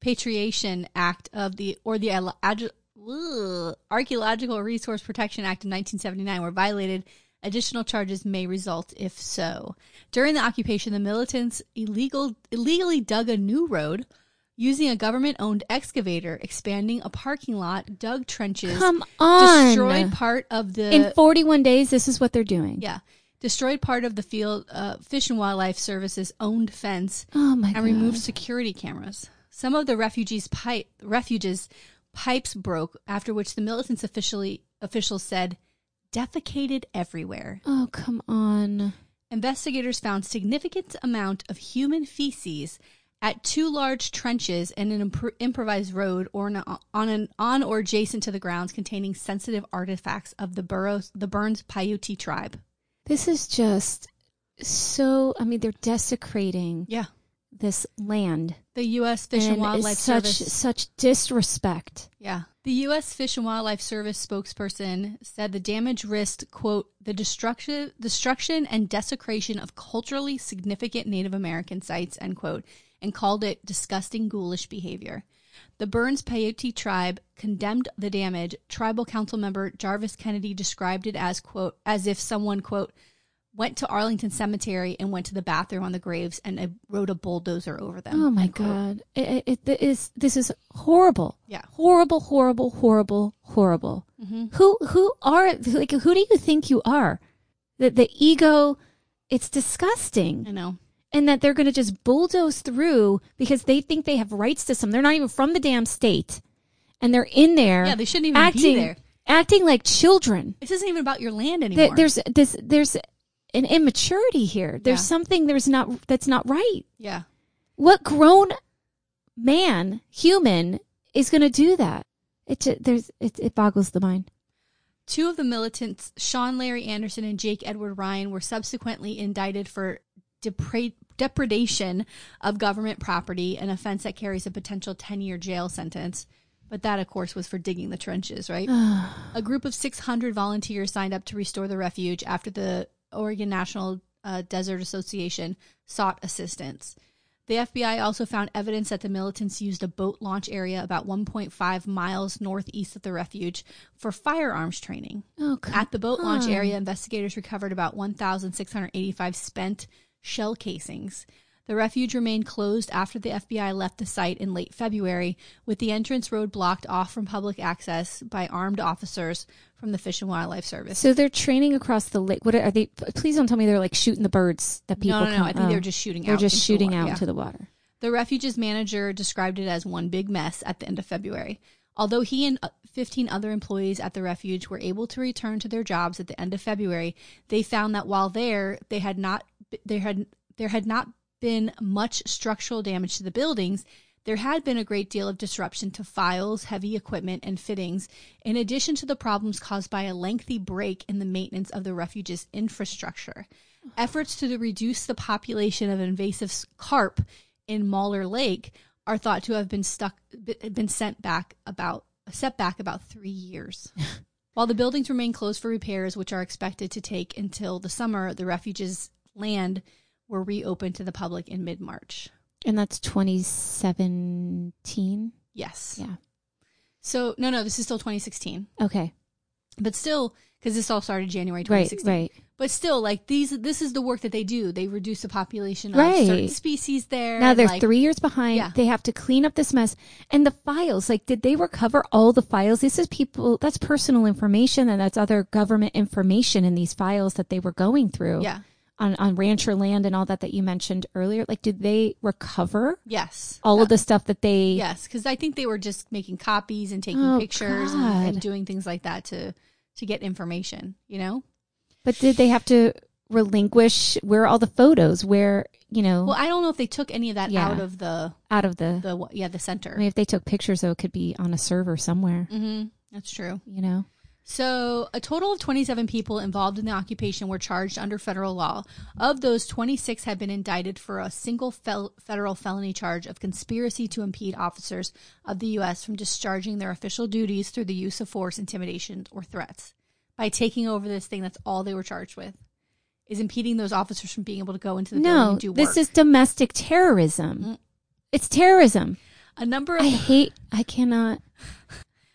S2: Patriation Act of the or the ugh, Archaeological Resource Protection Act of 1979 were violated. Additional charges may result if so. During the occupation, the militants illegal illegally dug a new road using a government-owned excavator, expanding a parking lot, dug trenches,
S1: Come on.
S2: destroyed part of the
S1: in 41 days, this is what they're doing.
S2: yeah. Destroyed part of the field uh, Fish and Wildlife Service's owned fence
S1: Oh, my
S2: and
S1: God.
S2: removed security cameras. Some of the refugees pipe refuges pipes broke, after which the militants officially officials said defecated everywhere.
S1: Oh, come on.
S2: Investigators found significant amount of human feces at two large trenches and an impro- improvised road or an, on an on or adjacent to the grounds containing sensitive artifacts of the Burroughs the Burns Paiute tribe.
S1: This is just so. I mean, they're desecrating
S2: Yeah.
S1: this land.
S2: The U.S. Fish and,
S1: and
S2: Wildlife
S1: such
S2: Service.
S1: such disrespect.
S2: Yeah. The U.S. Fish and Wildlife Service spokesperson said the damage risked, quote, the destruction, destruction and desecration of culturally significant Native American sites, end quote, and called it disgusting, ghoulish behavior. The Burns Paiute tribe condemned the damage. Tribal council member Jarvis Kennedy described it as, quote, as if someone, quote, went to Arlington Cemetery and went to the bathroom on the graves and uh, rode a bulldozer over them.
S1: Oh my god! It, it, it is this is horrible.
S2: Yeah.
S1: horrible, horrible, horrible, horrible.
S2: Mhm.
S1: Who who are like who do you think you are? The the ego, it's disgusting,
S2: I know.
S1: And that they're going to just bulldoze through because they think they have rights to some. They're not even from the damn state, and they're in there.
S2: Yeah, they shouldn't even
S1: acting,
S2: be there.
S1: acting like children.
S2: This isn't even about your land anymore.
S1: There's this there's an immaturity here. There's
S2: Yeah.
S1: something there's not that's not right.
S2: yeah.
S1: What grown man, human, is going to do that? It there's it, it boggles the mind.
S2: Two of the militants, Sean Larry Anderson and Jake Edward Ryan, were subsequently indicted for depra- depredation of government property, an offense that carries a potential 10 year jail sentence. But that, of course, was for digging the trenches, right? a group of 600 volunteers signed up to restore the refuge after the Oregon National uh, Desert Association sought assistance. The FBI also found evidence that the militants used a boat launch area about 1.5 miles northeast of the refuge for firearms training.
S1: Oh,
S2: At the boat launch area, investigators recovered about 1,685 spent shell casings. The refuge remained closed after the FBI left the site in late February, with the entrance road blocked off from public access by armed officers from the Fish and Wildlife Service.
S1: So they're training across the lake. What are they? Please don't tell me they're like shooting the birds that people.
S2: no, no, no.
S1: come-
S2: I think
S1: oh.
S2: they were just shooting
S1: They're
S2: out.
S1: just
S2: into the
S1: shooting
S2: water,
S1: out
S2: yeah.
S1: into the water.
S2: The refuge's manager described it as one big mess at the end of February. Although he and uh, 15 other employees at the refuge were able to return to their jobs at the end of February, they found that while there, they had not there had there had not been much structural damage to the buildings. There had been a great deal of disruption to files, heavy equipment, and fittings, in addition to the problems caused by a lengthy break in the maintenance of the refuge's infrastructure. Efforts to reduce the population of invasive carp in Malheur Lake are thought to have been stuck been sent back about set back about three years. While the buildings remain closed for repairs, which are expected to take until the summer, the refuge's land were reopened to the public in mid March.
S1: And that's 2017.
S2: Yes.
S1: Yeah.
S2: So no, no, this is still 2016,
S1: Okay.
S2: but still, because this all started January 2016.
S1: Right. right.
S2: But still, like these, this is the work that they do. They reduce the population of
S1: Right.
S2: certain species there.
S1: Now they're
S2: like,
S1: three years behind.
S2: Yeah.
S1: They have to clean up this mess. And the files, like, did they recover all the files? This is people, that's personal information and that's other government information in these files that they were going through
S2: Yeah.
S1: On, on rancher land and all that that you mentioned earlier. Like, did they recover
S2: Yes.
S1: all
S2: Uh,
S1: of the stuff that they,
S2: Yes, because I think they were just making copies and taking
S1: Oh,
S2: pictures and, and doing things like that to to get information. You know.
S1: but did they have to relinquish where are all the photos where, you know,
S2: Well, I don't know if they took any of that
S1: Yeah.
S2: out of the
S1: out of the,
S2: the yeah the center I
S1: mean, if they took pictures though, it could be on a server somewhere,
S2: hmm That's true.
S1: you know?
S2: So, a total of 27 people involved in the occupation were charged under federal law. Of those, 26 had been indicted for a single fel- federal felony charge of conspiracy to impede officers of the U.S. from discharging their official duties through the use of force, intimidation, or threats. By taking over this thing, that's all they were charged with, is impeding those officers from being able to go into the building
S1: No,
S2: and do work.
S1: this is domestic terrorism.
S2: Mm.
S1: It's terrorism.
S2: a number of
S1: I hate. I cannot.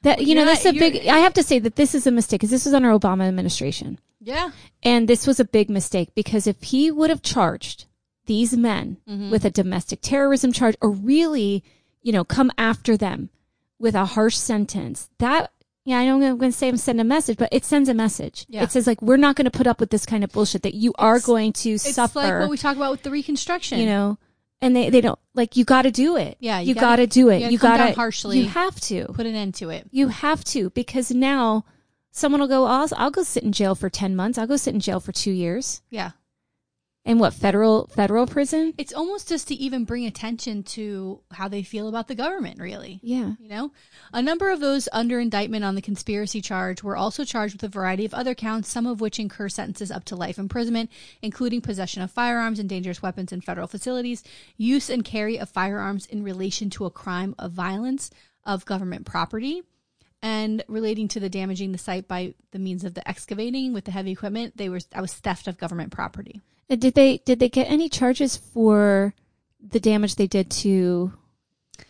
S1: That you know, is a big. I have to say that this is a mistake because this was under Obama administration,
S2: yeah,
S1: and this was a big mistake because if he would have charged these men
S2: Mhm.
S1: with a domestic terrorism charge or really, you know, come after them with a harsh sentence, that yeah, I know I'm going to say I'm sending a message, but it sends a message.
S2: Yeah.
S1: It says like we're not going to put up with this kind of bullshit that you are going to
S2: it's
S1: suffer.
S2: like what we talk about with the reconstruction.
S1: you know and they, they don't like you got to do it
S2: Yeah, you
S1: you,
S2: gotta-
S1: do it
S2: you come
S1: to
S2: harshly.
S1: you have to
S2: put an end to it.
S1: you have to because now someone will go I'll, I'll go sit in jail for 10 months i'll go sit in jail for two years
S2: Yeah.
S1: And what federal federal prison
S2: It's almost just to even bring attention to how they feel about the government, really.
S1: yeah
S2: You know, a number of those under indictment on the conspiracy charge were also charged with a variety of other counts, some of which incur sentences up to life imprisonment, including possession of firearms and dangerous weapons in federal facilities, use and carry of firearms in relation to a crime of violence of government property, and relating to the damaging the site by the means of the excavating with the heavy equipment. They were that was theft of government property.
S1: Uh, did they did they get any charges for the damage they did to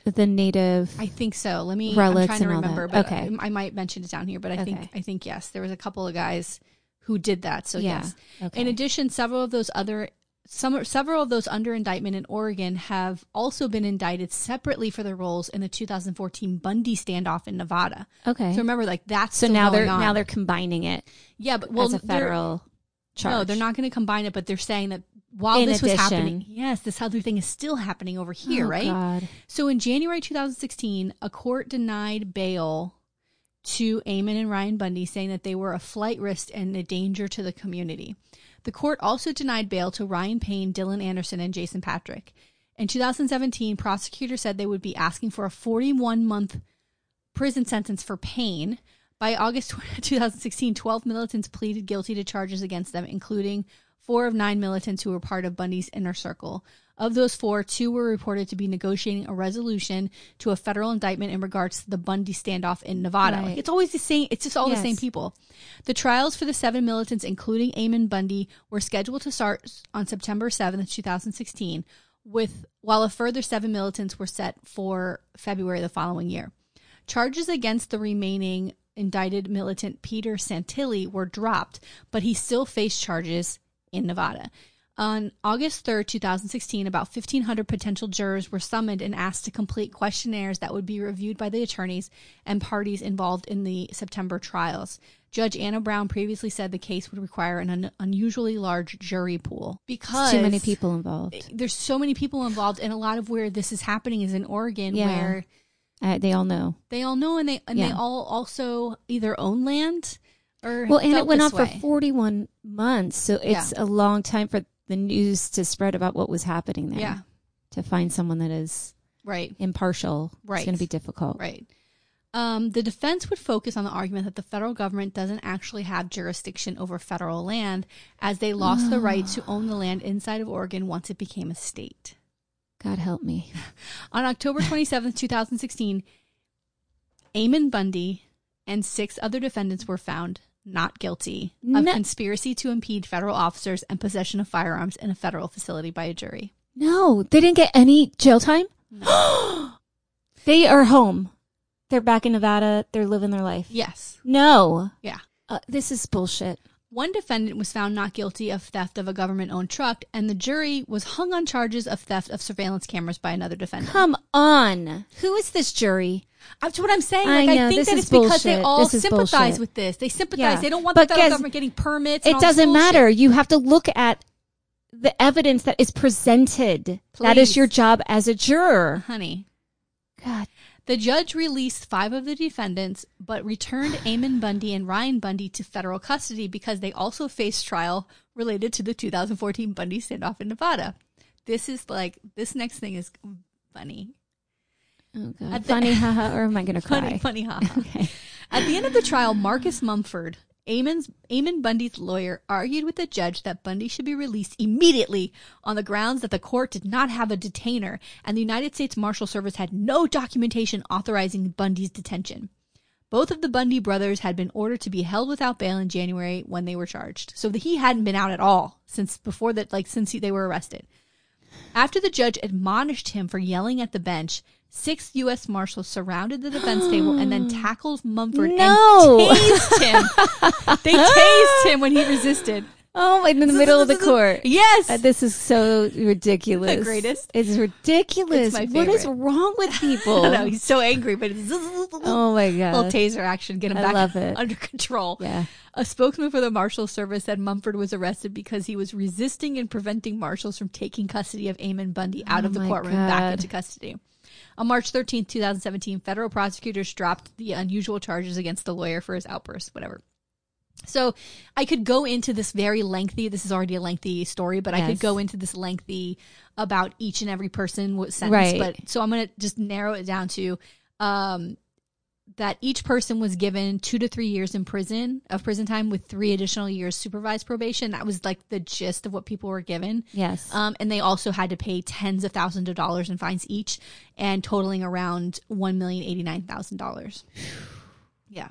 S1: the native
S2: I think so. Let me.
S1: Relics
S2: I'm trying to remember, but
S1: Okay.
S2: I, I might mention it down here. But I think I think yes, there was a couple of guys who did that. So
S1: Yeah.
S2: yes.
S1: okay
S2: In addition, several of those other some several of those under indictment in Oregon have also been indicted separately for their roles in the 2014 Bundy standoff in Nevada.
S1: okay
S2: So remember, like that's
S1: so now they're
S2: on.
S1: now they're combining it
S2: yeah, but well,
S1: as a federal charge
S2: No, they're not going to combine it, but they're saying that while
S1: In
S2: this was happening, yes, this other thing is still happening over here,
S1: Oh,
S2: right?
S1: God.
S2: So in January 2016, a court denied bail to Eamon and Ryan Bundy, saying that they were a flight risk and a danger to the community. The court also denied bail to Ryan Payne, Dylan Anderson, and Jason Patrick. In 2017, prosecutors said they would be asking for a 41 month prison sentence for Payne. By August 2016, 12 militants pleaded guilty to charges against them, including four of nine militants who were part of Bundy's inner circle. Of those four, two were reported to be negotiating a resolution to a federal indictment in regards to the Bundy standoff in Nevada.
S1: Right.
S2: Like, it's always the same. It's just all
S1: Yes.
S2: the same people. The trials for the seven militants, including Eamon Bundy, were scheduled to start on September 7th, 2016, with while a further seven militants were set for February the following year. Charges against the remaining indicted militant Peter Santilli were dropped, but he still faced charges in Nevada. On August 3rd, 2016, about 1,500 potential jurors were summoned and asked to complete questionnaires that would be reviewed by the attorneys and parties involved in the September trials. Judge Anna Brown previously said the case would require an un- unusually large jury pool because
S1: Too many people involved.
S2: There's so many people involved, and a lot of where this is happening is in Oregon,
S1: Yeah.
S2: where
S1: Uh, they all know.
S2: they all know and they and they all also either own land or
S1: Well, and it went on
S2: this
S1: for 41 months, so it's a long time for the news to spread about what was happening there.
S2: Yeah.
S1: To find someone that is
S2: right
S1: impartial,
S2: Right.
S1: it's going to be difficult.
S2: right um, the defense would focus on the argument that the federal government doesn't actually have jurisdiction over federal land as they lost the right to own the land inside of Oregon once it became a state.
S1: God help me.
S2: On October 27th, 2016, Eamon Bundy and six other defendants were found not guilty of
S1: No-
S2: conspiracy to impede federal officers and possession of firearms in a federal facility by a jury.
S1: No, they didn't get any jail time. they are home. They're back in Nevada. They're living their life.
S2: Yes.
S1: No,
S2: Yeah.
S1: uh, this is bullshit.
S2: One defendant was found not guilty of theft of a government owned truck, and the jury was hung on charges of theft of surveillance cameras by another defendant.
S1: Come on. Who is this jury?
S2: That's what I'm saying.
S1: I
S2: Like, I,
S1: know,
S2: think
S1: this
S2: that it's because they all sympathize
S1: bullshit.
S2: with this. They sympathize.
S1: Yeah.
S2: They don't want
S1: But
S2: the federal
S1: guess-
S2: government getting permits. and
S1: It doesn't
S2: bullshit.
S1: matter. You have to look at the evidence that is presented. That is your job as a juror.
S2: Honey.
S1: God.
S2: The judge released five of the defendants, but returned Eamon Bundy and Ryan Bundy to federal custody because they also faced trial related to the 2014 Bundy standoff in Nevada. This is like this next thing is funny,
S1: Oh God.
S2: At the-
S1: Funny, haha, or am I going to cry?
S2: funny, funny, haha.
S1: Okay.
S2: At the end of the trial, Marcus Mumford, Eamon's, Eamon Bundy's lawyer, argued with the judge that Bundy should be released immediately on the grounds that the court did not have a detainer and the United States Marshal Service had no documentation authorizing Bundy's detention. Both of the Bundy brothers had been ordered to be held without bail in January when they were charged. So that he hadn't been out at all since before that, like since he, they were arrested. After the judge admonished him for yelling at the bench, six U.S. Marshals surrounded the defense table and then tackled Mumford
S1: No.
S2: and tased him. they tased him when he resisted.
S1: Oh, in the middle of the court.
S2: Yes.
S1: Uh, this is so ridiculous.
S2: The greatest.
S1: It's ridiculous.
S2: It's
S1: What is wrong with people?
S2: I know, he's so angry, but it's
S1: oh my god.
S2: little taser action, get him
S1: I
S2: back
S1: love it.
S2: under control.
S1: yeah.
S2: A spokesman for the Marshal Service said Mumford was arrested because he was resisting and preventing marshals from taking custody of Eamon Bundy out
S1: Oh
S2: of the courtroom back into custody. On March 13th, 2017, federal prosecutors dropped the unusual charges against the lawyer for his outburst, whatever. So I could go into this very lengthy, this is already a lengthy story, but I could go into this lengthy about each and every person was sentenced.
S1: Right.
S2: But so I'm going to just narrow it down to um, that each person was given two to three years in prison of prison time with three additional years supervised probation. That was like the gist of what people were given.
S1: Yes.
S2: Um, and they also had to pay tens of thousands of dollars in fines each, and totaling around one million eighty nine thousand dollars. Yeah.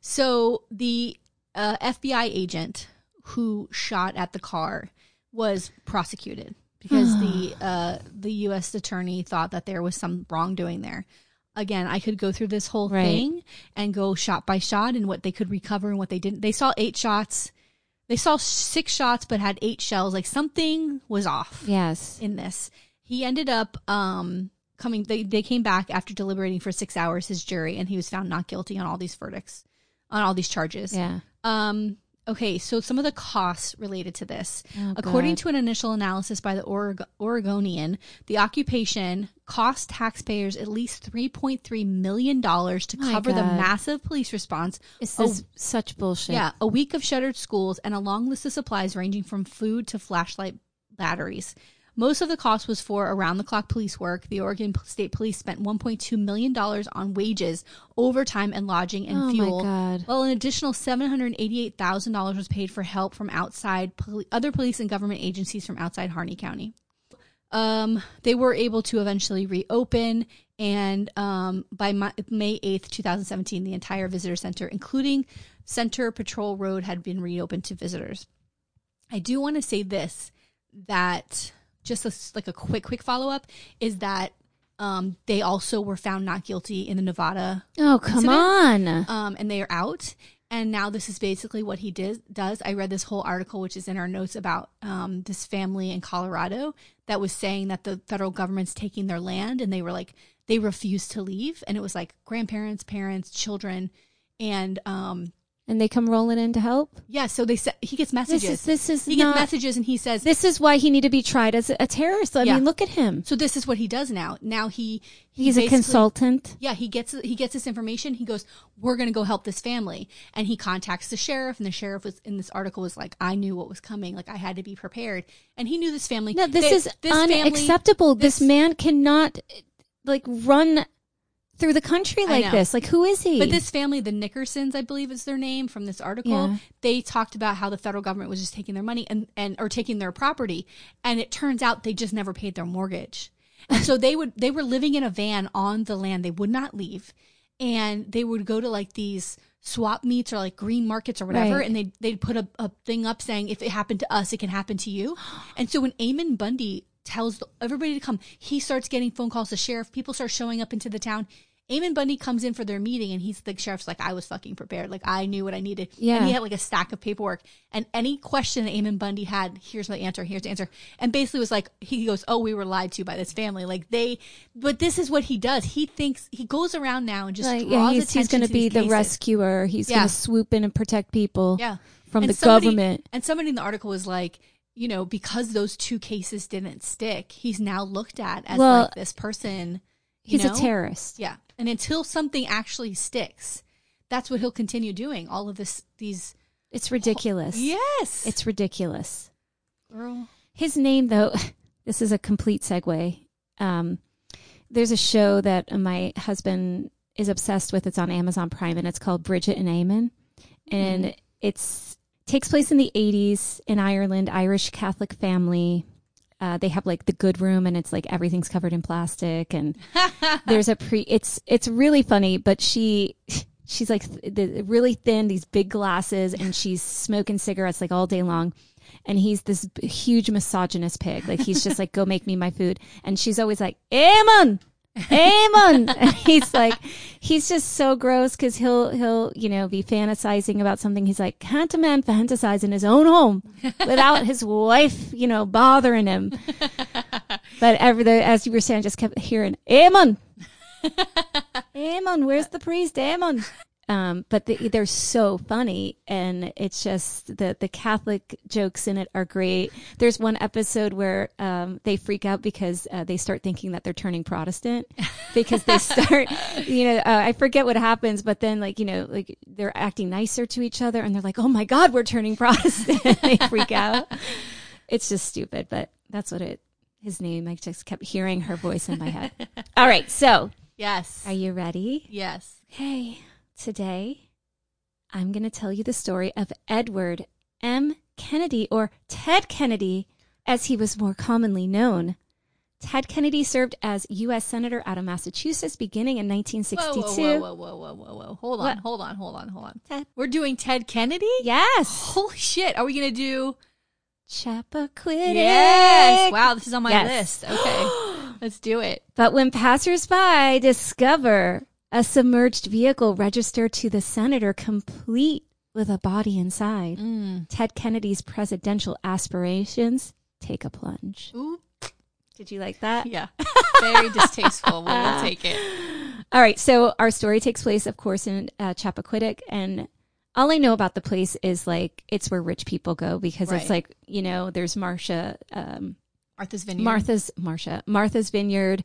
S2: So the uh, FBI agent who shot at the car was prosecuted because the uh, the U.S. attorney thought that there was some wrongdoing there. Again, I could go through this whole
S1: Right.
S2: thing and go shot by shot and what they could recover and what they didn't. They saw eight shots. They saw six shots, but had eight shells. Like something was off
S1: yes.
S2: in this. He ended up um, coming. They they came back after deliberating for six hours. His jury, and he was found not guilty on all these verdicts, on all these charges.
S1: Yeah.
S2: Um, Okay, so some of the costs related to this.
S1: Oh,
S2: According to an initial analysis by the Oreg- Oregonian, the occupation cost taxpayers at least $3.3 million to
S1: My
S2: cover the massive police response.
S1: This
S2: Oh,
S1: is such bullshit.
S2: Yeah, a week of shuttered schools and a long list of supplies ranging from food to flashlight batteries. Most of the cost was for around the clock police work. The Oregon State Police spent $1.2 million on wages, overtime, and lodging and
S1: Oh, my
S2: fuel.
S1: God.
S2: While an additional $788,000 was paid for help from outside poli- other police and government agencies from outside Harney County. Um, they were able to eventually reopen, and um, by Ma- May 8th, 2017, the entire visitor center, including Center Patrol Road, had been reopened to visitors. I do want to say this that just a like a quick, quick follow up is that um, they also were found not guilty in the Nevada
S1: Oh, come
S2: Incident?
S1: on.
S2: um, and they are out. And now this is basically what he did, does. I read this whole article, which is in our notes about um, this family in Colorado that was saying that the federal government's taking their land, and they were like they refused to leave, and it was like grandparents, parents, children, and um,
S1: and they come rolling in to help.
S2: yeah. So they said he gets
S1: This
S2: messages.
S1: is this is
S2: he
S1: not.
S2: gets messages, and he says,
S1: This is why he need to be tried as a, terrorist. I
S2: Yeah.
S1: mean, look at him.
S2: "So this is what he does now. Now he, he
S1: He's a consultant.
S2: Yeah, he gets he gets this information. He goes, "We're going to go help this family," and he contacts the sheriff. And the sheriff was in this article was like, "I knew what was coming. Like I had to be prepared." And he knew this family.
S1: No, this
S2: they-
S1: is
S2: family-
S1: unacceptable. This,
S2: this-
S1: man cannot like run through the country like this. Like, who is he?
S2: But this family, the Nickersons, I believe is their name from this article.
S1: Yeah.
S2: They talked about how the federal government was just taking their money and, and or taking their property, and it turns out they just never paid their mortgage. And so they would they were living in a van on the land. They would not leave, and they would go to like these swap meets or like green markets or whatever,
S1: Right.
S2: and they they'd put a, a thing up saying if it happened to us, it can happen to you. And so when Eamon Bundy tells everybody to come, he starts getting phone calls to sheriff. People start showing up into the town. Eamon Bundy comes in for their meeting and he's the sheriff's like, I was fucking prepared. Like I knew what I needed.
S1: Yeah.
S2: And he had like a stack of paperwork. And any question that Eamon Bundy had, here's the answer, here's the answer. And basically was like, he goes, Oh, we were lied to by this family. Like they, but this is what he does. He thinks, he goes around now and just
S1: like,
S2: draws
S1: yeah, he's, he's going
S2: to
S1: be the
S2: cases.
S1: rescuer. He's
S2: Yeah.
S1: going to swoop in and protect people
S2: Yeah.
S1: from
S2: And
S1: the
S2: somebody-
S1: government.
S2: And somebody in the article was like, you know, because those two cases didn't stick, he's now looked at as
S1: Well,
S2: like this person.
S1: He's
S2: know?
S1: a terrorist.
S2: Yeah. And until something actually sticks, that's what he'll continue doing. All of this, these.
S1: It's ridiculous.
S2: Yes.
S1: It's ridiculous.
S2: girl.
S1: His name, though, this is a complete segue. Um, there's a show that my husband is obsessed with. It's on Amazon Prime, and it's called Bridget and Eamon, and it's takes place in the 80s in Ireland, Irish Catholic family. Uh, they have like the good room, and it's like everything's covered in plastic, and there's a pre. It's it's really funny, but she. She's like th- the, really thin, these big glasses, and she's smoking cigarettes like all day long and he's this b- huge misogynist pig. Like he's just like, go make me my food. And she's always like, Eamon, And he's like, he's just so gross because he'll, he'll, you know, be fantasizing about something. He's like, can't a man fantasize in his own home without his wife, you know, bothering him? But ever the, as you were saying, I just kept hearing, Eamon, Eamon, where's the priest? Eamon. Um, but the, they're so funny, and it's just the the Catholic jokes in it are great. There's one episode where um, they freak out because uh, they start thinking that they're turning Protestant because they start, you know, uh, I forget what happens, but then like you know, like they're acting nicer to each other, and they're like, "Oh my God, we're turning Protestant!" they freak out. It's just stupid, but that's what it. His name, I just kept hearing her voice in my head. All right, so
S2: Yes.
S1: are you ready?
S2: yes.
S1: Okay, today I'm going to tell you the story of Edward M. Kennedy, or Ted Kennedy, as he was more commonly known. Ted Kennedy served as U.S. Senator out of Massachusetts beginning in 1962.
S2: whoa, whoa, whoa, whoa, whoa, whoa. Hold on,
S1: What?
S2: hold on, hold on, hold on.
S1: Ted.
S2: We're doing Ted Kennedy?
S1: Yes.
S2: Holy shit. Are we going to do.
S1: Chappaquiddick.
S2: Yes. Wow, this is on my
S1: Yes.
S2: list. Okay. Let's do it.
S1: But when passersby discover a submerged vehicle registered to the senator complete with a body inside,
S2: Mm.
S1: Ted Kennedy's presidential aspirations take a plunge.
S2: Ooh.
S1: Did you like that?
S2: Yeah. Very distasteful. We'll take it.
S1: All right. So our story takes place, of course, in uh, Chappaquiddick, and all I know about the place is like it's where rich people go because
S2: Right.
S1: it's like you know there's Marcia, um,
S2: Martha's Vineyard.
S1: Martha's Marcia, Martha's Vineyard.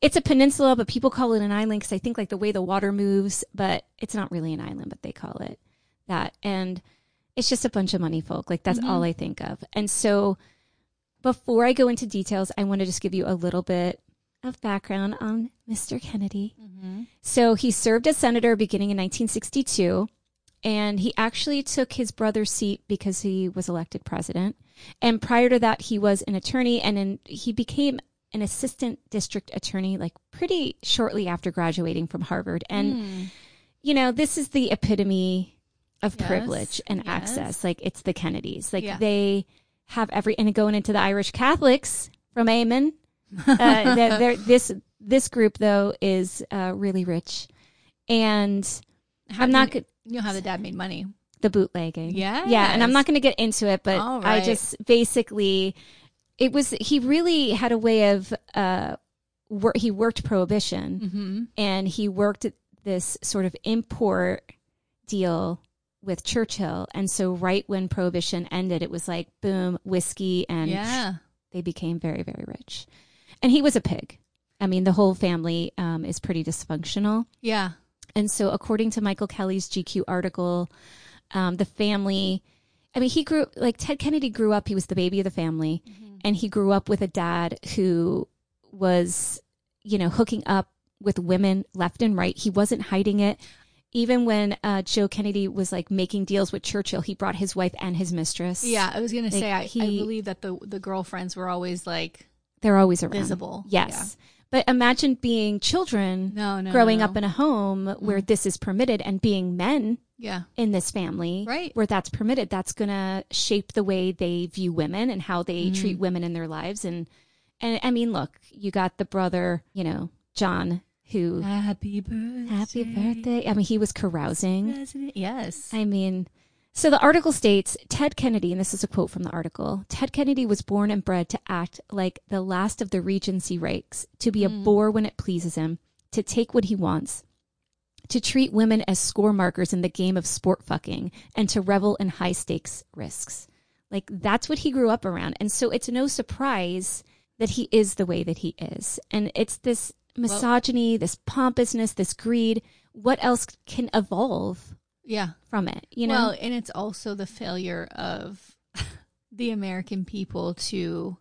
S1: It's a peninsula, but people call it an island because I think like the way the water moves, but it's not really an island, but they call it that. And it's just a bunch of money folk. Like that's all mm-hmm. I think of. And so before I go into details, I want to just give you a little bit of background on Mr. Kennedy. Mm-hmm. So he served as senator beginning in 1962, and he actually took his brother's seat because he was elected president. And prior to that, he was an attorney, and then he became an assistant district attorney like pretty shortly after graduating from Harvard. And you know, this is the epitome of
S2: Yes,
S1: privilege and
S2: yes.
S1: access. Like it's the Kennedys. Like
S2: Yeah.
S1: they have every and going into the Irish Catholics from Amen. Uh, they're, they're- this this group though is uh, really rich, and
S2: How
S1: I'm not
S2: you,
S1: go-
S2: you know how the dad made money.
S1: the bootlegging.
S2: Yeah.
S1: Yeah, and I'm not going to get into it, but
S2: All
S1: I just basically it was he really had a way of uh wor- he worked prohibition
S2: Mm-hmm.
S1: and he worked this sort of import deal with Churchill and so right when prohibition ended it was like boom whiskey and
S2: Yeah.
S1: they became very very rich. And he was a pig. I mean the whole family um, is pretty dysfunctional.
S2: Yeah.
S1: And so, according to Michael Kelly's GQ article, um, the family, I mean, he grew like Ted Kennedy grew up, he was the baby of the family, and he grew up with a dad who was, you know, hooking up with women left and right. He wasn't hiding it. Even when uh, Joe Kennedy was like making deals with Churchill, he brought his wife and his mistress.
S2: Yeah. I was gonna say I, I believe that the the girlfriends were always like
S1: They're always around.
S2: visible.
S1: Yes. But imagine being children
S2: No, no.
S1: growing
S2: no,
S1: up in a home where this is permitted and being men
S2: Yeah.
S1: in this family
S2: Right.
S1: where that's permitted that's going to shape the way they view women and how they
S2: Mm-hmm.
S1: treat women in their lives and and i mean look you got the brother you know john who
S2: Happy birthday.
S1: happy birthday i mean he was carousing
S2: Yes.
S1: i mean so the article states Ted Kennedy, and this is a quote from the article Ted Kennedy was born and bred to act like the last of the Regency rakes, to be a mm. bore when it pleases him, to take what he wants, to treat women as score markers in the game of sport fucking, and to revel in high stakes risks. Like that's what he grew up around. And so it's no surprise that he is the way that he is. And it's this misogyny, this pompousness, this greed. What else can evolve
S2: yeah.
S1: from it? You know?
S2: well, and it's also the failure of the American people to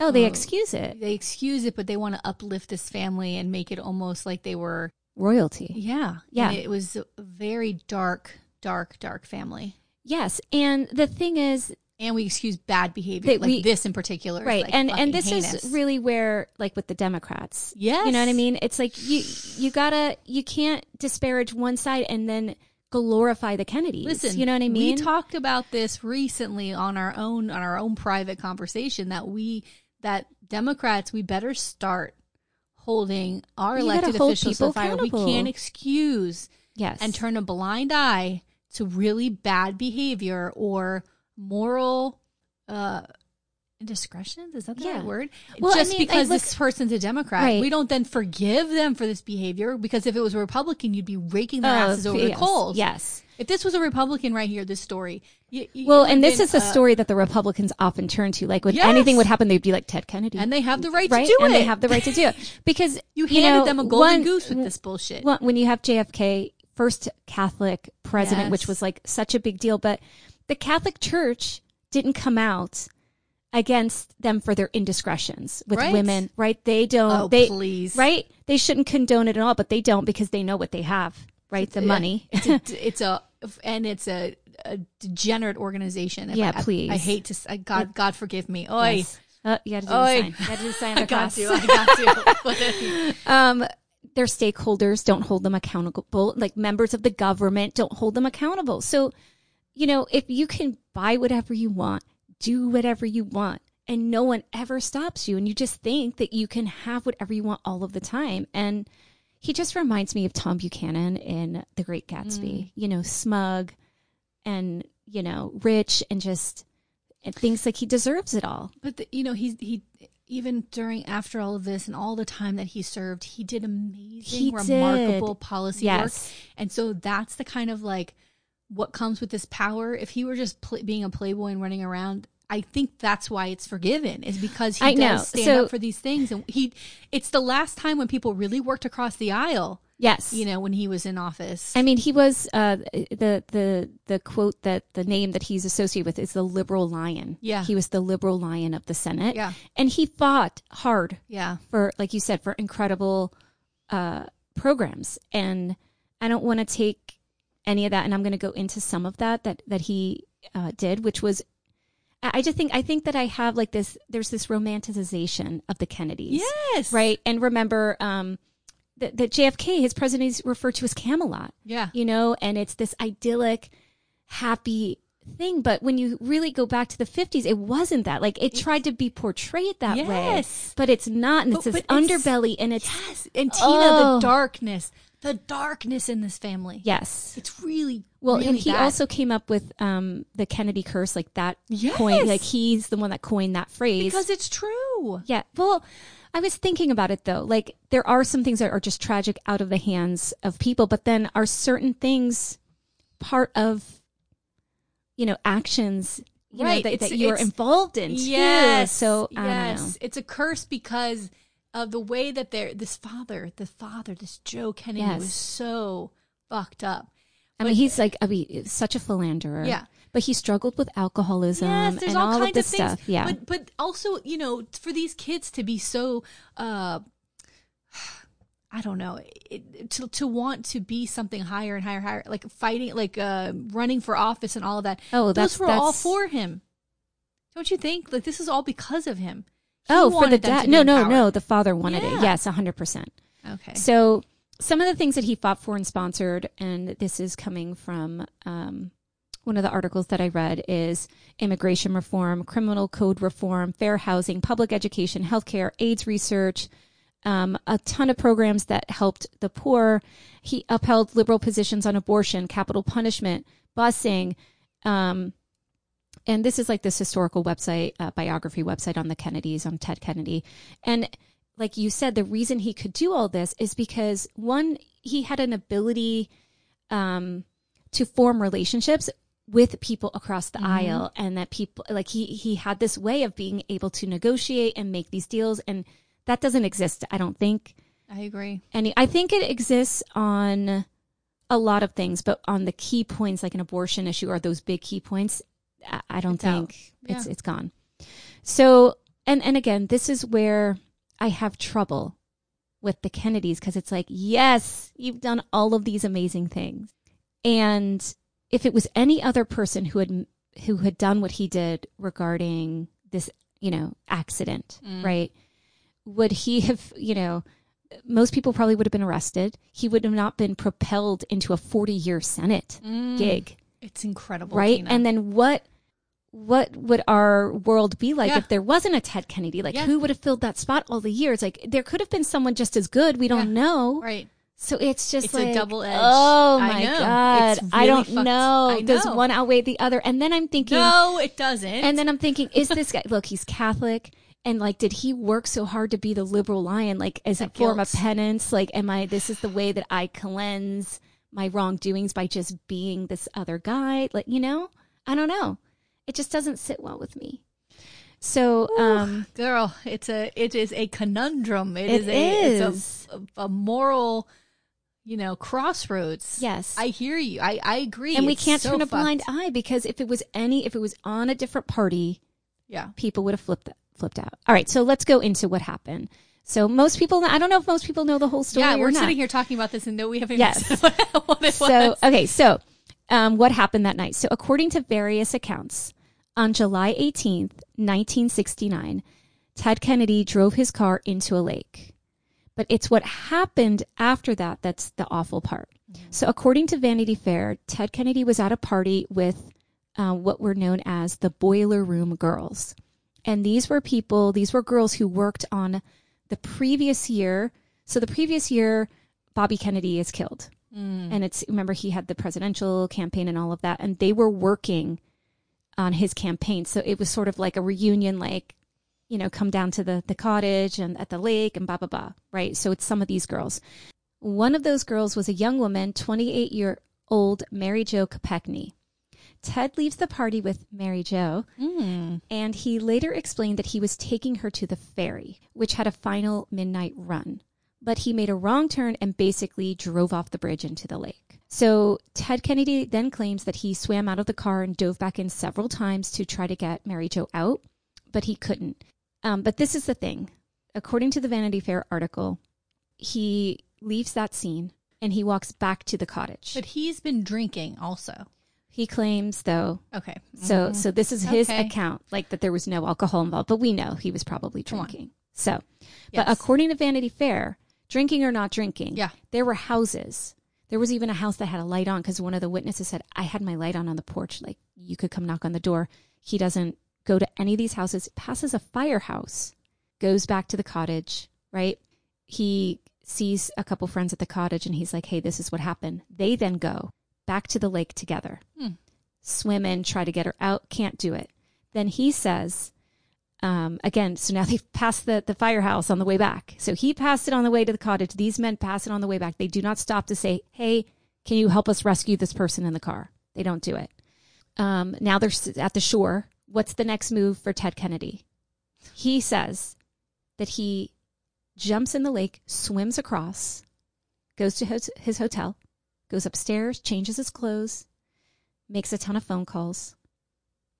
S1: oh, they
S2: oh,
S1: excuse it.
S2: they excuse it, but they want to uplift this family and make it almost like they were
S1: Royalty.
S2: yeah
S1: Yeah.
S2: And it was a very dark, dark, dark family.
S1: Yes. And the thing is,
S2: And we excuse bad behavior, like
S1: we-
S2: this in particular,
S1: right
S2: like,
S1: and and this
S2: heinous.
S1: is really where like with the democrats
S2: yes,
S1: you know what i mean it's like you you gotta you can't disparage one side and then glorify the kennedys.
S2: Listen,
S1: you know what i mean?
S2: We talked about this recently on our own on our own private conversation that we that Democrats we better start holding our
S1: You
S2: elected officials to fire. We can't excuse
S1: yes.
S2: and turn a blind eye to really bad behavior or moral uh indiscretions is that the
S1: Yeah.
S2: right word
S1: Well, I
S2: just
S1: mean,
S2: because this person's a democrat
S1: Right.
S2: we don't then forgive them for this behavior because if it was a republican you'd be raking their
S1: Oh,
S2: asses over the coals
S1: yes
S2: if this was a Republican right here, this story. You, you-
S1: well and this
S2: been,
S1: is a
S2: uh,
S1: story that the republicans often turn to like when
S2: Yes.
S1: anything would happen they'd be like ted kennedy
S2: and they have the right
S1: right
S2: to do
S1: and
S2: it.
S1: they have the right to do it because
S2: you handed
S1: know,
S2: them a golden
S1: one-
S2: goose with this bullshit.
S1: Well, when you have JFK, first Catholic president, which was like such a big deal, but the Catholic Church didn't come out against them for their indiscretions with
S2: Right.
S1: women, right? They don't.
S2: oh,
S1: they
S2: please,
S1: right? They shouldn't condone it at all, but they don't because they know what they have, right? The money.
S2: It's a, it's a and it's a, a degenerate organization. If
S1: Yeah,
S2: I, I-
S1: please.
S2: I, hate to. s- I- God, God forgive me. Oi,
S1: Yes. Uh, you got to do
S2: Oi.
S1: the sign. You got to do the sign.
S2: I got to. I got to.
S1: um their stakeholders don't hold them accountable like members of the government don't hold them accountable so you know if you can buy whatever you want do whatever you want and no one ever stops you and you just think that you can have whatever you want all of the time and he just reminds me of Tom Buchanan in The Great Gatsby mm. you know smug and you know rich and just and thinks like he deserves it all
S2: But the, you know, he's he even during after all of this and all the time that he served, he did amazing,
S1: He
S2: remarkable
S1: did.
S2: policy
S1: Yes.
S2: work. And so that's the kind of like what comes with this power. If he were just pl- being a playboy and running around, I think that's why it's forgiven. Is because he
S1: I
S2: does
S1: know.
S2: stand
S1: So-
S2: up for these things, and he. It's the last time when people really worked across the aisle.
S1: Yes.
S2: You know, when he was in office.
S1: I mean, he was uh, the the the quote that the name that he's associated with is the liberal lion.
S2: Yeah.
S1: he was the liberal lion of the Senate.
S2: Yeah.
S1: and he fought hard
S2: yeah.
S1: for, like you said, for incredible uh, programs. And I don't want to take any of that, and I'm going to go into some of that that that he uh, did, which was. I just think I think that I have like this. There's this romanticization of the Kennedys,
S2: Yes.
S1: right? And remember, um, that, that JFK, his presidency is referred to as Camelot
S2: Yeah.
S1: you know, and it's this idyllic, happy thing. But when you really go back to the 50s, it wasn't that. Like it tried to be portrayed that way, but it's not. And it's
S2: But-
S1: this
S2: but it's-
S1: underbelly, and it's
S2: Yes. And Tina,
S1: Oh.
S2: the darkness, the darkness in this family.
S1: yes.
S2: It's really
S1: Well,
S2: really
S1: and he
S2: bad.
S1: also came up with um, the Kennedy curse, like that
S2: Yes.
S1: coin. Like he's the one that coined that phrase.
S2: because it's true.
S1: Yeah. Well, I was thinking about it though. Like there are some things that are just tragic out of the hands of people, but then are certain things part of you know actions you
S2: Right.
S1: know that, that you're involved in too.
S2: Yes.
S1: So I
S2: yes,
S1: don't know.
S2: it's a curse because of the way that they're this father, the father, this Joe Kennedy
S1: Yes.
S2: was so fucked up.
S1: I mean, he's like I mean, such a philanderer.
S2: Yeah.
S1: But he struggled with alcoholism
S2: yes, there's
S1: and
S2: all,
S1: all,
S2: kinds
S1: of this
S2: of things.
S1: stuff. Yeah.
S2: But but also, you know, for these kids to be so uh I don't know, it, to to want to be something higher and higher, higher, like fighting, like uh, running for office and all of that.
S1: Oh,
S2: those
S1: that's-
S2: were all for him. Don't you think? Like this is all because of him.
S1: Oh, for the
S2: wanted them to
S1: dad. No, no, no. The father wanted
S2: Yeah.
S1: it. Yes, hundred percent.
S2: Okay.
S1: So some of the things that he fought for and sponsored, and this is coming from um, one of the articles that I read, is immigration reform, criminal code reform, fair housing, public education, healthcare, AIDS research, um, a ton of programs that helped the poor. He upheld liberal positions on abortion, capital punishment, busing. Um, and this is like this historical website, uh, biography website on the Kennedys, on Ted Kennedy. And like you said, the reason he could do all this is because one, he had an ability um, to form relationships with people across the aisle, and that people like he he had this way of being able to negotiate and make these deals, and that doesn't exist, I don't think.
S2: I agree.
S1: And I think it exists on a lot of things, but on the key points, like an abortion issue or those big key points, I, don't
S2: It's
S1: think it's it's gone. So, and and again, this is where I have trouble with the Kennedys because it's like, yes, you've done all of these amazing things, and if it was any other person who had who had done what he did regarding this, you know, accident,
S2: Mm.
S1: right? Would he have, you know, most people probably would have been arrested. He would have not been propelled into a 40 year Senate gig,
S2: It's incredible,
S1: right?
S2: Tina.
S1: And then what what would our world be like
S2: Yeah.
S1: if there wasn't a Ted Kennedy? Like
S2: Yeah.
S1: who would have filled that spot all the years? Like there could have been someone just as good. We don't
S2: Yeah.
S1: know.
S2: right.
S1: So it's just
S2: It's a
S1: like
S2: double-edged.
S1: Oh
S2: I
S1: my
S2: know.
S1: god!
S2: It's
S1: I don't
S2: fucked.
S1: know.
S2: I
S1: Does one outweigh the other? And then I'm thinking,
S2: No, it doesn't.
S1: and then I'm thinking, is this guy? Look, he's Catholic, and like, did he work so hard to be the liberal lion? Like, as a
S2: That
S1: form of penance? Like, am I? This is the way that I cleanse my wrongdoings by just being this other guy. Like, you know, I don't know. It just doesn't sit well with me. So, um,
S2: girl, it's a it is a conundrum.
S1: It
S2: is a
S1: is.
S2: it's a, a, moral, you know, crossroads.
S1: yes.
S2: I hear you. I I agree.
S1: and we can't
S2: so
S1: turn a blind eye because if it was any, if it was on a different party,
S2: Yeah.
S1: people would have flipped flipped out. All right, so let's go into what happened. So most people, I don't know if most people know the whole story.
S2: Yeah, we're sitting here talking about this and no, we haven't
S1: Yes.
S2: what, what it
S1: So
S2: was.
S1: okay, so um, what happened that night? So according to various accounts, on July eighteenth, nineteen sixty nine, Ted Kennedy drove his car into a lake. But it's what happened after that that's the awful part. So according to Vanity Fair, Ted Kennedy was at a party with uh, what were known as the Boiler Room Girls. And these were people, these were girls who worked on the previous year. So the previous year, Bobby Kennedy is killed. And it's, remember, he had the presidential campaign and all of that. And they were working on his campaign. So it was sort of like a reunion, like, you know, come down to the, the cottage and at the lake and blah, blah, blah. Right. So it's some of these girls. One of those girls was a young woman, 28 year old Mary Jo Kopechne. Ted leaves the party with Mary Jo,
S2: Mm.
S1: and he later explained that he was taking her to the ferry, which had a final midnight run. But he made a wrong turn and basically drove off the bridge into the lake. So Ted Kennedy then claims that he swam out of the car and dove back in several times to try to get Mary Jo out, but he couldn't. Um, but this is the thing. According to the Vanity Fair article, he leaves that scene and he walks back to the cottage.
S2: But he's been drinking also.
S1: he claims, though,
S2: Okay.
S1: so so this is his
S2: Okay.
S1: account, like that there was no alcohol involved, but we know he was probably drinking. So,
S2: Yes.
S1: but according to Vanity Fair, drinking or not drinking,
S2: Yeah.
S1: there were houses. There was even a house that had a light on because one of the witnesses said, "I had my light on on the porch. Like you could come knock on the door." He doesn't go to any of these houses. Passes a firehouse, goes back to the cottage. Right? He sees a couple friends at the cottage, and he's like, "Hey, this is what happened." They then go back to the lake together
S2: Hmm.
S1: swim in, try to get her out, can't do it. Then he says, um, again, so now they've passed the, the firehouse on the way back. So he passed it on the way to the cottage. These men pass it on the way back. They do not stop to say, hey, can you help us rescue this person in the car? They don't do it. Um, now they're at the shore. What's the next move for Ted Kennedy? He says that he jumps in the lake, swims across, goes to his, his hotel, goes upstairs, changes his clothes, makes a ton of phone calls,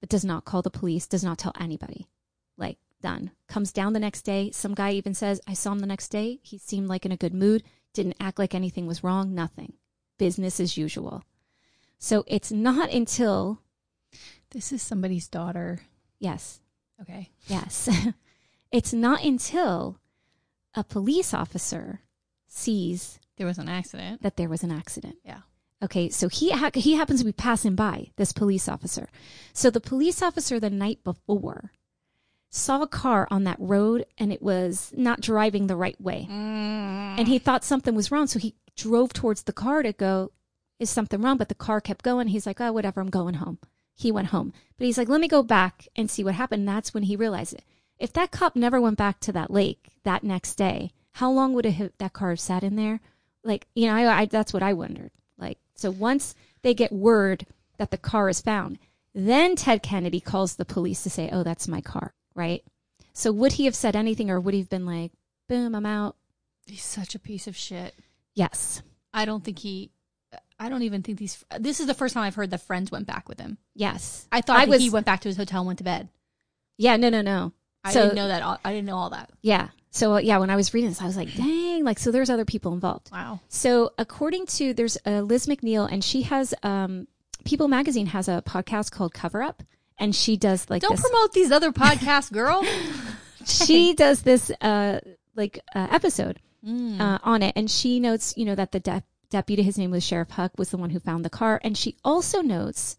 S1: but does not call the police, does not tell anybody. Like, done. Comes down the next day. Some guy even says, I saw him the next day. He seemed like in a good mood, didn't act like anything was wrong, nothing. Business as usual. So it's not until,
S2: This is somebody's daughter.
S1: yes,
S2: Okay.
S1: yes, it's not until a police officer sees
S2: There was an accident.
S1: that there was an accident.
S2: Yeah.
S1: Okay, so he ha- he happens to be passing by this police officer. So the police officer the night before saw a car on that road and it was not driving the right way. Mm. And he thought something was wrong, so he drove towards the car to go, is something wrong? But the car kept going. He's like, oh, whatever, I'm going home. He went home. But he's like, let me go back and see what happened. And That's when he realized it. If that cop never went back to that lake that next day, how long would it, that car have sat in there? Like, you know, I, I, that's what I wondered. Like, so once they get word that the car is found, then Ted Kennedy calls the police to say, oh, that's my car, right? So would he have said anything or would he have been like, boom, I'm out?
S2: He's such a piece of shit.
S1: Yes.
S2: I don't think he. I don't even think these. This is the first time I've heard the friends went back with him.
S1: Yes.
S2: I thought
S1: I was-
S2: he went back to his hotel and went to bed.
S1: Yeah, no, no, no.
S2: I
S1: So-
S2: didn't know that. All, I didn't know all that.
S1: Yeah. So, uh, yeah, when I was reading this, I was like, dang, like, so there's other people involved.
S2: Wow.
S1: So, according to, there's uh, Liz McNeil, and she has, um, People Magazine has a podcast called Cover Up, and she does like
S2: Don't
S1: this.
S2: promote these other podcasts, girl.
S1: she does this, uh, like, uh, episode
S2: Mm.
S1: uh, on it, and she notes, you know, that the de- deputy, his name was Sheriff Huck, was the one who found the car, and she also notes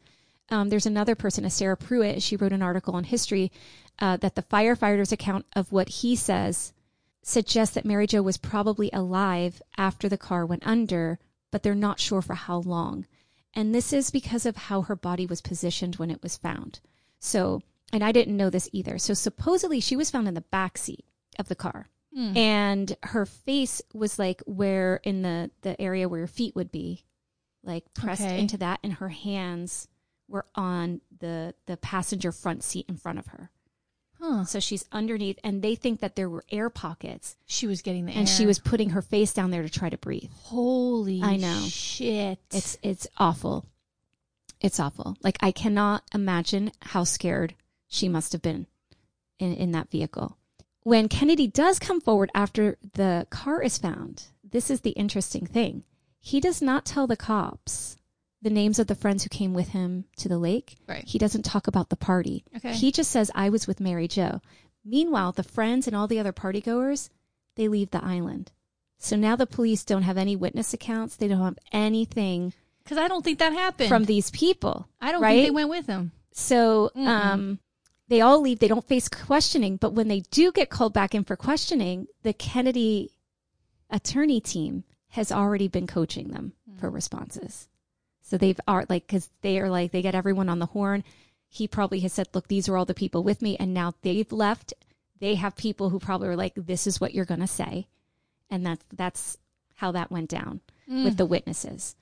S1: um, there's another person, a Sarah Pruitt. She wrote an article on history uh, that the firefighter's account of what he says suggests that Mary Jo was probably alive after the car went under, but they're not sure for how long. And this is because of how her body was positioned when it was found. So, and I didn't know this either. So supposedly she was found in the back seat of the car
S2: Mm.
S1: and her face was like where in the the area where your feet would be like pressed
S2: Okay.
S1: into that and her hands were on the the passenger front seat in front of her
S2: Huh.
S1: so she's underneath and they think that there were air pockets
S2: She was getting the
S1: and she was putting her face down there to try to breathe
S2: Holy
S1: I know.
S2: shit.
S1: it's it's awful it's awful. Like i cannot imagine how scared she must have been in in that vehicle. When kennedy does come forward after the car is found this is the interesting thing. He does not tell the cops the names of the friends who came with him to the lake.
S2: Right.
S1: he doesn't talk about the party.
S2: Okay.
S1: he just says i was with mary jo meanwhile the friends and all the other party goers they leave the island. So now the police don't have any witness accounts. They don't have anything
S2: Because I don't think that happened.
S1: from these people.
S2: I don't
S1: right?
S2: think they went with him.
S1: So
S2: Mm-mm.
S1: um, they all leave. They don't face questioning. But when they do get called back in for questioning, the Kennedy attorney team has already been coaching them for responses. So they've are like because they are like they get everyone on the horn. He probably has said, "Look, these are all the people with me," and now they've left. They have people who probably are like, "This is what you're going to say," and that's that's how that went down
S2: Mm.
S1: with the witnesses.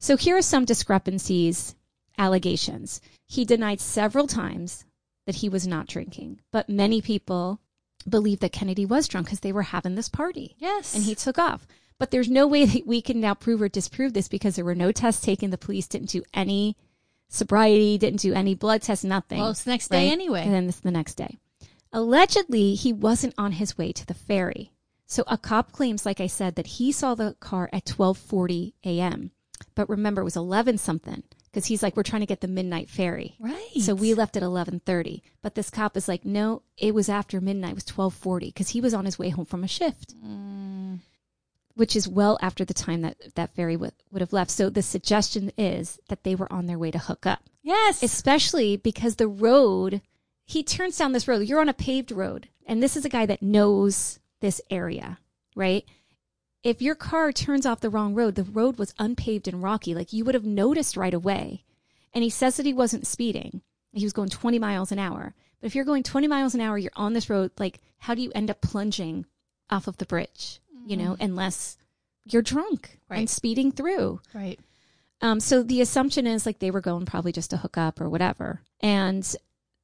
S1: So here are some discrepancies, allegations. He denied several times that he was not drinking, but many people believe that Kennedy was drunk because they were having this party
S2: Yes.
S1: and he took off. But there's no way that we can now prove or disprove this because there were no tests taken. The police didn't do any sobriety, didn't do any blood tests, nothing.
S2: Well, it's the next day
S1: right?
S2: anyway.
S1: And then it's the next day. Allegedly, he wasn't on his way to the ferry. So a cop claims, like I said, that he saw the car at 12:40 a.m. But remember, it was 11 something because he's like, we're trying to get the midnight ferry.
S2: right.
S1: So we left at 11:30. But this cop is like, no, it was after midnight. It was 12:40 because he was on his way home from a shift,
S2: Mm,
S1: which is well after the time that that ferry would would have left. So the suggestion is that they were on their way to hook up
S2: yes.
S1: especially because the road he turns down this road you're on a paved road and this is a guy that knows this area right if your car turns off the wrong road the road was unpaved and rocky. Like you would have noticed right away. And he says that he wasn't speeding. He was going 20 miles an hour. But if you're going 20 miles an hour you're on this road like how do you end up plunging off of the bridge you know unless you're drunk and speeding through?
S2: Right.
S1: um, so the assumption is like they were going probably just to hook up or whatever. And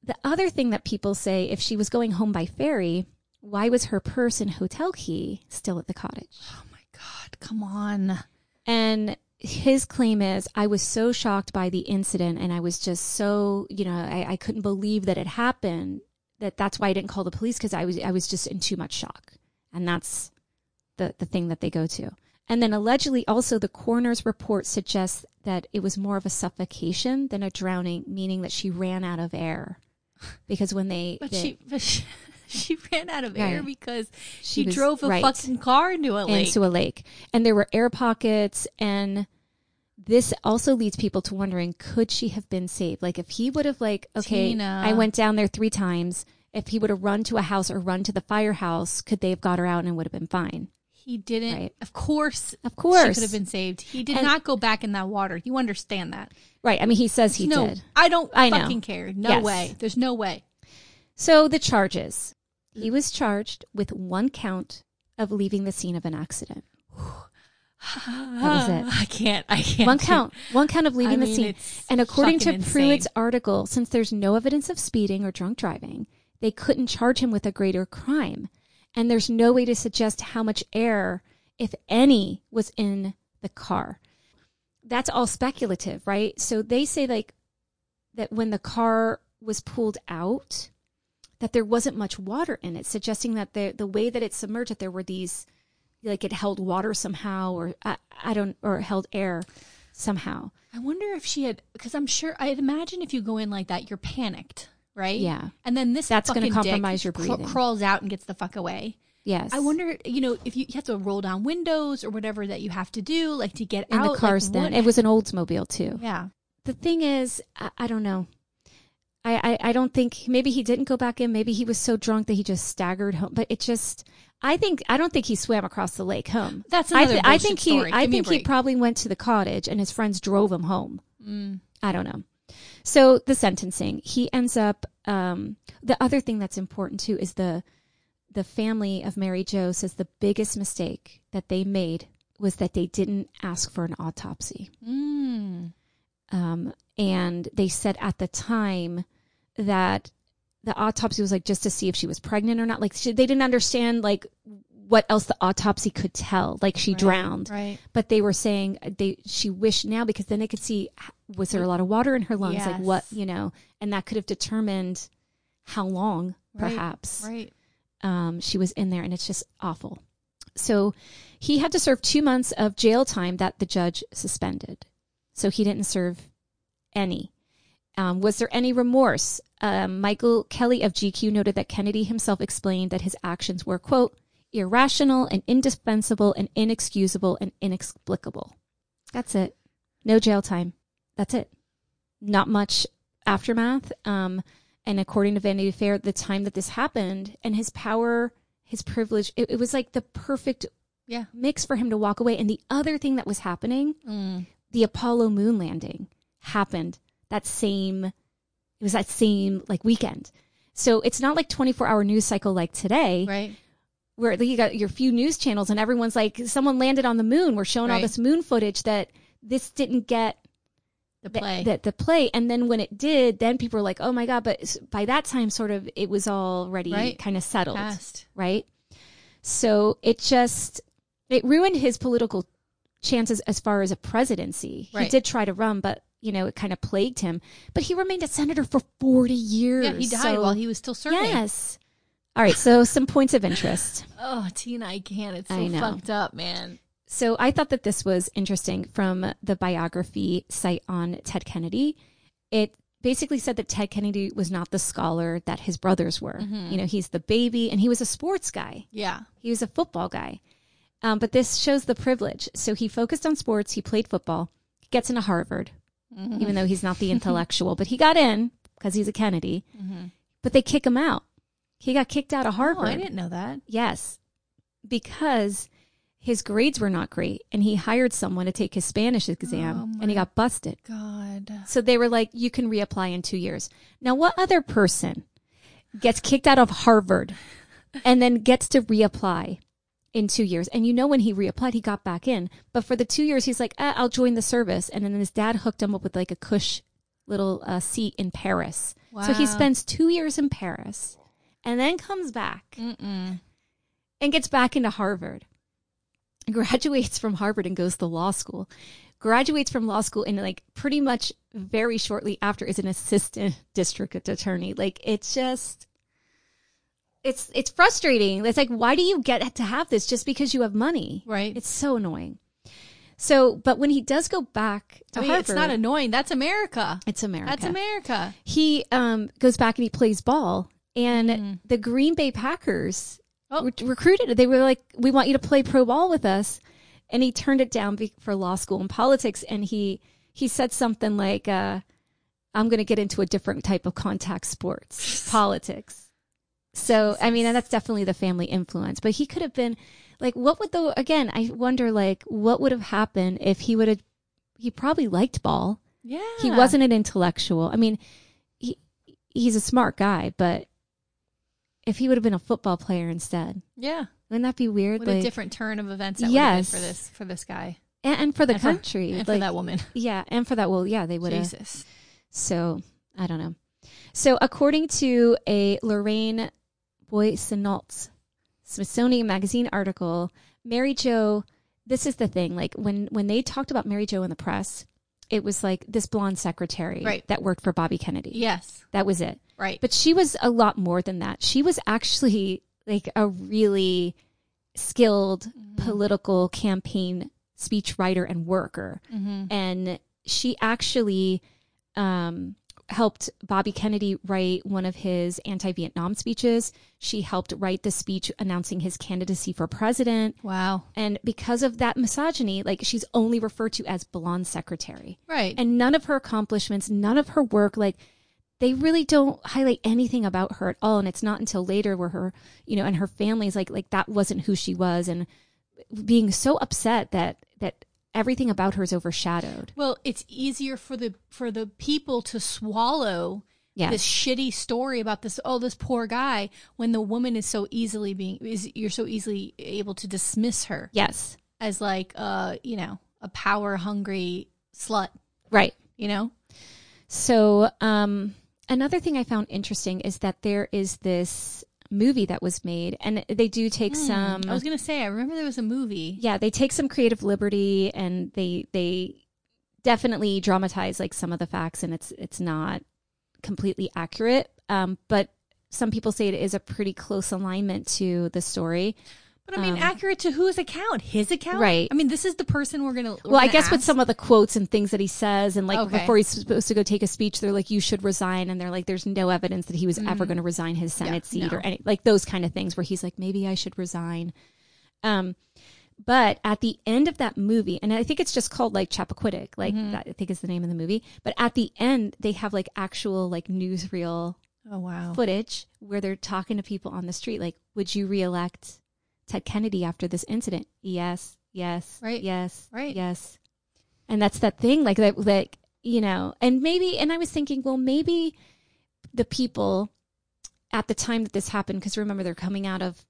S1: the other thing that people say, if she was going home by ferry, why was her purse and hotel key still at the cottage?
S2: Oh God. Come on.
S1: And his claim is, I was so shocked by the incident and I was just so, you know, I, I couldn't believe that it happened that that's why I didn't call the police because I was, I was just in too much shock. And that's the, the thing that they go to. And then allegedly also the coroner's report suggests that it was more of a suffocation than a drowning, meaning that she ran out of air. Because when they,
S2: But
S1: they-
S2: she, but she, she ran out of air
S1: Right.
S2: because
S1: She
S2: she,
S1: was-
S2: drove a
S1: right.
S2: fucking car into a lake.
S1: into a lake. And there were air pockets and this also leads people to wondering could she have been saved? Like if he would have like okay,
S2: Tina.
S1: I went down there 3 times, if he would have run to a house or run to the firehouse, could they have got her out and would have been fine?
S2: he didn't.
S1: Right.
S2: Of course.
S1: Of course.
S2: She could have been saved. He did
S1: And-
S2: not go back in that water. You understand that.
S1: Right. I mean he says he
S2: no,
S1: did.
S2: I don't
S1: I know.
S2: fucking care. No
S1: Yes.
S2: way. There's no way.
S1: So the charges. He was charged with one count of leaving the scene of an accident. That was it.
S2: I can't. I can't.
S1: One count. One count of leaving
S2: I
S1: the scene. And according to
S2: fucking
S1: Pruitt's article, since there's no evidence of speeding or drunk driving, they couldn't charge him with a greater crime. And there's no way to suggest how much air, if any, was in the car. That's all speculative, right? So they say like that when the car was pulled out, that there wasn't much water in it, suggesting that the the way that it submerged, that there were these like it held water somehow, or I, I don't, or held air somehow.
S2: I wonder if she had, because I'm sure, I'd imagine if you go in like that, you're panicked, right?
S1: Yeah.
S2: And then this
S1: That's gonna compromise your breathing.
S2: crawls out and gets the fuck away.
S1: Yes.
S2: I wonder, you know, if you, you have to roll down windows or whatever that you have to do, like to get
S1: in
S2: out.
S1: the cars
S2: like,
S1: then.
S2: what-
S1: It was an Oldsmobile too.
S2: yeah.
S1: The thing is, I, I don't know. I, I, I don't think maybe he didn't go back in. Maybe he was so drunk that he just staggered home. But it just, I think, I don't think he swam across the lake home.
S2: That's
S1: I,
S2: another
S1: I think he,
S2: story.
S1: I
S2: Give a
S1: think he probably went to the cottage and his friends drove him home.
S2: Mm.
S1: I don't know. So the sentencing, he ends up. Um, the other thing that's important too is the the family of Mary Jo says the biggest mistake that they made was that they didn't ask for an autopsy.
S2: Mm.
S1: Um, and they said at the time that the autopsy was like just to see if she was pregnant or not. Like she, they didn't understand like what else the autopsy could tell. Like she
S2: Right,
S1: drowned,
S2: Right.
S1: but they were saying they she wished now because then they could see was there a lot of water in her lungs, like what you know, and that could have determined how long
S2: Right,
S1: perhaps
S2: Right.
S1: um, she was in there, and it's just awful. So he had to serve two months of jail time that the judge suspended. So he didn't serve any. Um, was there any remorse? Um, Michael Kelly of GQ noted that Kennedy himself explained that his actions were, quote, irrational and indispensable and inexcusable and inexplicable. That's it. No jail time. That's it. Not much aftermath. Um, and according to Vanity Fair, the time that this happened and his power, his privilege, it, it was like the perfect
S2: Yeah.
S1: mix for him to walk away. And the other thing that was happening,
S2: Mm.
S1: the Apollo moon landing happened that same, it was that same like weekend. So it's not like 24 hour news cycle like today
S2: Right.
S1: where you got your few news channels and everyone's like, someone landed on the moon. We're showing all this moon footage that this didn't get
S2: The play.
S1: the, the play and then when it did then people were like oh my god but by that time sort of it was already
S2: Right.
S1: kind of settled
S2: Past.
S1: right so it just it ruined his political chances as far as a presidency he did try to run but you know it kind of plagued him but he remained a senator for 40 years
S2: Yeah, he died
S1: so-
S2: while he was still serving.
S1: yes all right so some points of interest
S2: Oh, Tina, I can't. It's so
S1: I know.
S2: fucked up, man.
S1: So I thought that this was interesting from the biography site on Ted Kennedy. It basically said that Ted Kennedy was not the scholar that his brothers were. You know, he's the baby and he was a sports guy.
S2: Yeah.
S1: He was a football guy. Um, but this shows the privilege. So he focused on sports. He played football. Gets into Harvard, even though he's not the intellectual, but he got in because he's a Kennedy. Mm-hmm. But they kick him out. He got kicked out of Harvard.
S2: Oh, I didn't know that.
S1: Yes, because his grades were not great, and he hired someone to take his Spanish exam,
S2: Oh,
S1: and he got busted.
S2: God.
S1: So they were like, "You can reapply in two years." Now, what other person gets kicked out of Harvard and then gets to reapply in two years? And you know, when he reapplied, he got back in, but for the two years, he's like, eh, "I'll join the service," and then his dad hooked him up with like a cush little uh, seat in Paris. So he spends two years in Paris, and then comes back
S2: Mm-mm.
S1: and gets back into Harvard. Graduates from Harvard and goes to law school. Graduates from law school and like pretty much very shortly after is an assistant district attorney. Like it's just it's it's frustrating. It's like why do you get to have this just because you have money?
S2: Right.
S1: It's so annoying. So, but when he does go back to Harvard,
S2: it's not annoying. That's America.
S1: it's America.
S2: That's America.
S1: He um goes back and he plays ball and
S2: Mhm.
S1: the Green Bay Packers
S2: Oh.
S1: re- recruited. They were like, "We want you to play pro ball with us," and he turned it down be- for law school and politics. And he he said something like, uh, "I'm going to get into a different type of contact sports, politics." So I mean, and that's definitely the family influence. But he could have been like, what would the again? I wonder like what would have happened if he would have. He probably liked ball.
S2: Yeah.
S1: He wasn't an intellectual. I mean, he he's a smart guy, but if he would have been a football player instead,
S2: Yeah.
S1: wouldn't that be weird?
S2: What
S1: Like,
S2: a different turn of events that
S1: Yes.
S2: would have been for this for this guy
S1: and, and for the
S2: And for-
S1: country,
S2: and
S1: like
S2: for that woman.
S1: yeah, and for that. Well, yeah, they would have.
S2: Jesus.
S1: So I don't know. So according to a Lorraine Boissoneault Smithsonian Magazine article, Mary Jo. This is the thing. Like when when they talked about Mary Jo in the press, it was like this blonde secretary
S2: Right.
S1: that worked for Bobby Kennedy.
S2: Yes.
S1: That was it.
S2: Right.
S1: But she was a lot more than that. She was actually like a really skilled political campaign speech writer and worker.
S2: mm-hmm.
S1: And she actually um, helped Bobby Kennedy write one of his anti Vietnam speeches. She helped write the speech announcing his candidacy for president.
S2: Wow.
S1: And because of that misogyny, like she's only referred to as blonde secretary
S2: Right.
S1: and none of her accomplishments, none of her work, like they really don't highlight anything about her at all. And it's not until later where her, you know, and her family's like, like that wasn't who she was, and being so upset that that everything about her is overshadowed.
S2: well, it's easier for the for the people to swallow
S1: Yes.
S2: this shitty story about this oh this poor guy when the woman is so easily being is you're so easily able to dismiss her
S1: yes,
S2: as like uh you know a power hungry slut
S1: right.
S2: you know
S1: So, um, another thing I found interesting is that there is this movie that was made, and they do take some.
S2: I was gonna say I remember there was a movie.
S1: Yeah they take some creative liberty and they they definitely dramatize like some of the facts and it's it's not completely accurate. Um but some people say it is a pretty close alignment to the story
S2: but I mean
S1: Um,
S2: accurate to whose account his account
S1: Right.
S2: I mean this is the person we're gonna we're
S1: well i
S2: gonna
S1: guess with some of the quotes and things that he says and like
S2: Okay.
S1: before he's supposed to go take a speech they're like you should resign and they're like there's no evidence that he was ever going to resign his senate
S2: Mm. Yeah,
S1: seat
S2: no.
S1: or any like those kind of things where he's like maybe i should resign um but at the end of that movie and i think it's just called like chappaquiddick like
S2: Mm-hmm.
S1: that i think is the name of the movie but at the end they have like actual like newsreel
S2: oh wow
S1: footage where they're talking to people on the street like would you reelect ted kennedy after this incident yes yes
S2: Right.
S1: yes
S2: Right.
S1: yes and that's that thing like that like you know and maybe and i was thinking well maybe the people at the time that this happened because remember they're coming out of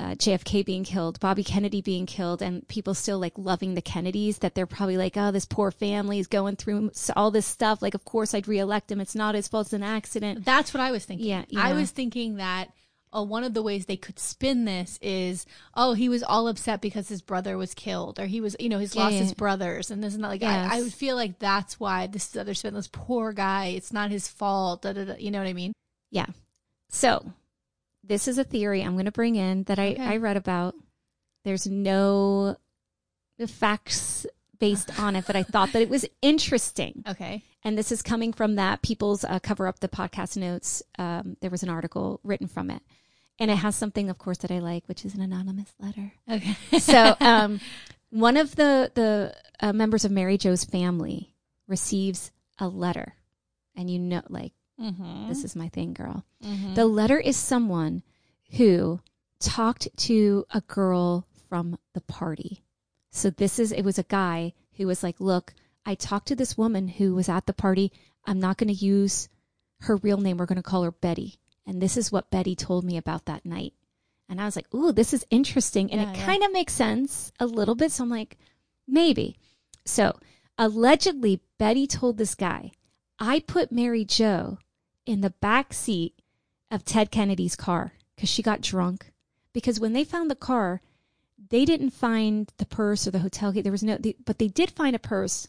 S1: uh, JFK being killed, Bobby Kennedy being killed, and people still like loving the Kennedys, that they're probably like, oh, this poor family is going through all this stuff. Like, of course I'd reelect him. It's not his fault. It's an accident.
S2: That's what I was thinking.
S1: Yeah,
S2: I was thinking that uh, one of the ways they could spin this is, oh, he was all upset because his brother was killed, or he was, you know, he's
S1: Yeah,
S2: lost
S1: yeah.
S2: his brothers, and this and that. Like,
S1: Yes.
S2: I, I would feel like that's why this is other spin. This poor guy, it's not his fault. Da, da, da, you know what I mean?
S1: Yeah. So this is a theory I'm going to bring in that I,
S2: Okay.
S1: I read about. There's no facts based on it, but I thought that it was interesting.
S2: Okay.
S1: And this is coming from that People's uh, Cover Up the Podcast Notes. Um, there was an article written from it. And it has something, of course, that I like, which is an anonymous letter.
S2: Okay.
S1: So, um, one of the the uh, members of Mary Jo's family receives a letter, and you know, like
S2: mm-hmm.
S1: this is my thing, girl.
S2: Mhm.
S1: The letter is someone who talked to a girl from the party. So this is it was a guy who was like, "Look, I talked to this woman who was at the party. I'm not going to use her real name. We're going to call her Betty." And this is what Betty told me about that night. And I was like, "Ooh, this is interesting." And
S2: Yeah,
S1: it
S2: yeah.
S1: kind of makes sense a little bit. So I'm like, "Maybe." So, allegedly Betty told this guy, "I put Mary Jo in the back seat of Ted Kennedy's car because she got drunk. Because when they found the car, they didn't find the purse or the hotel key. There was no, they, but they did find a purse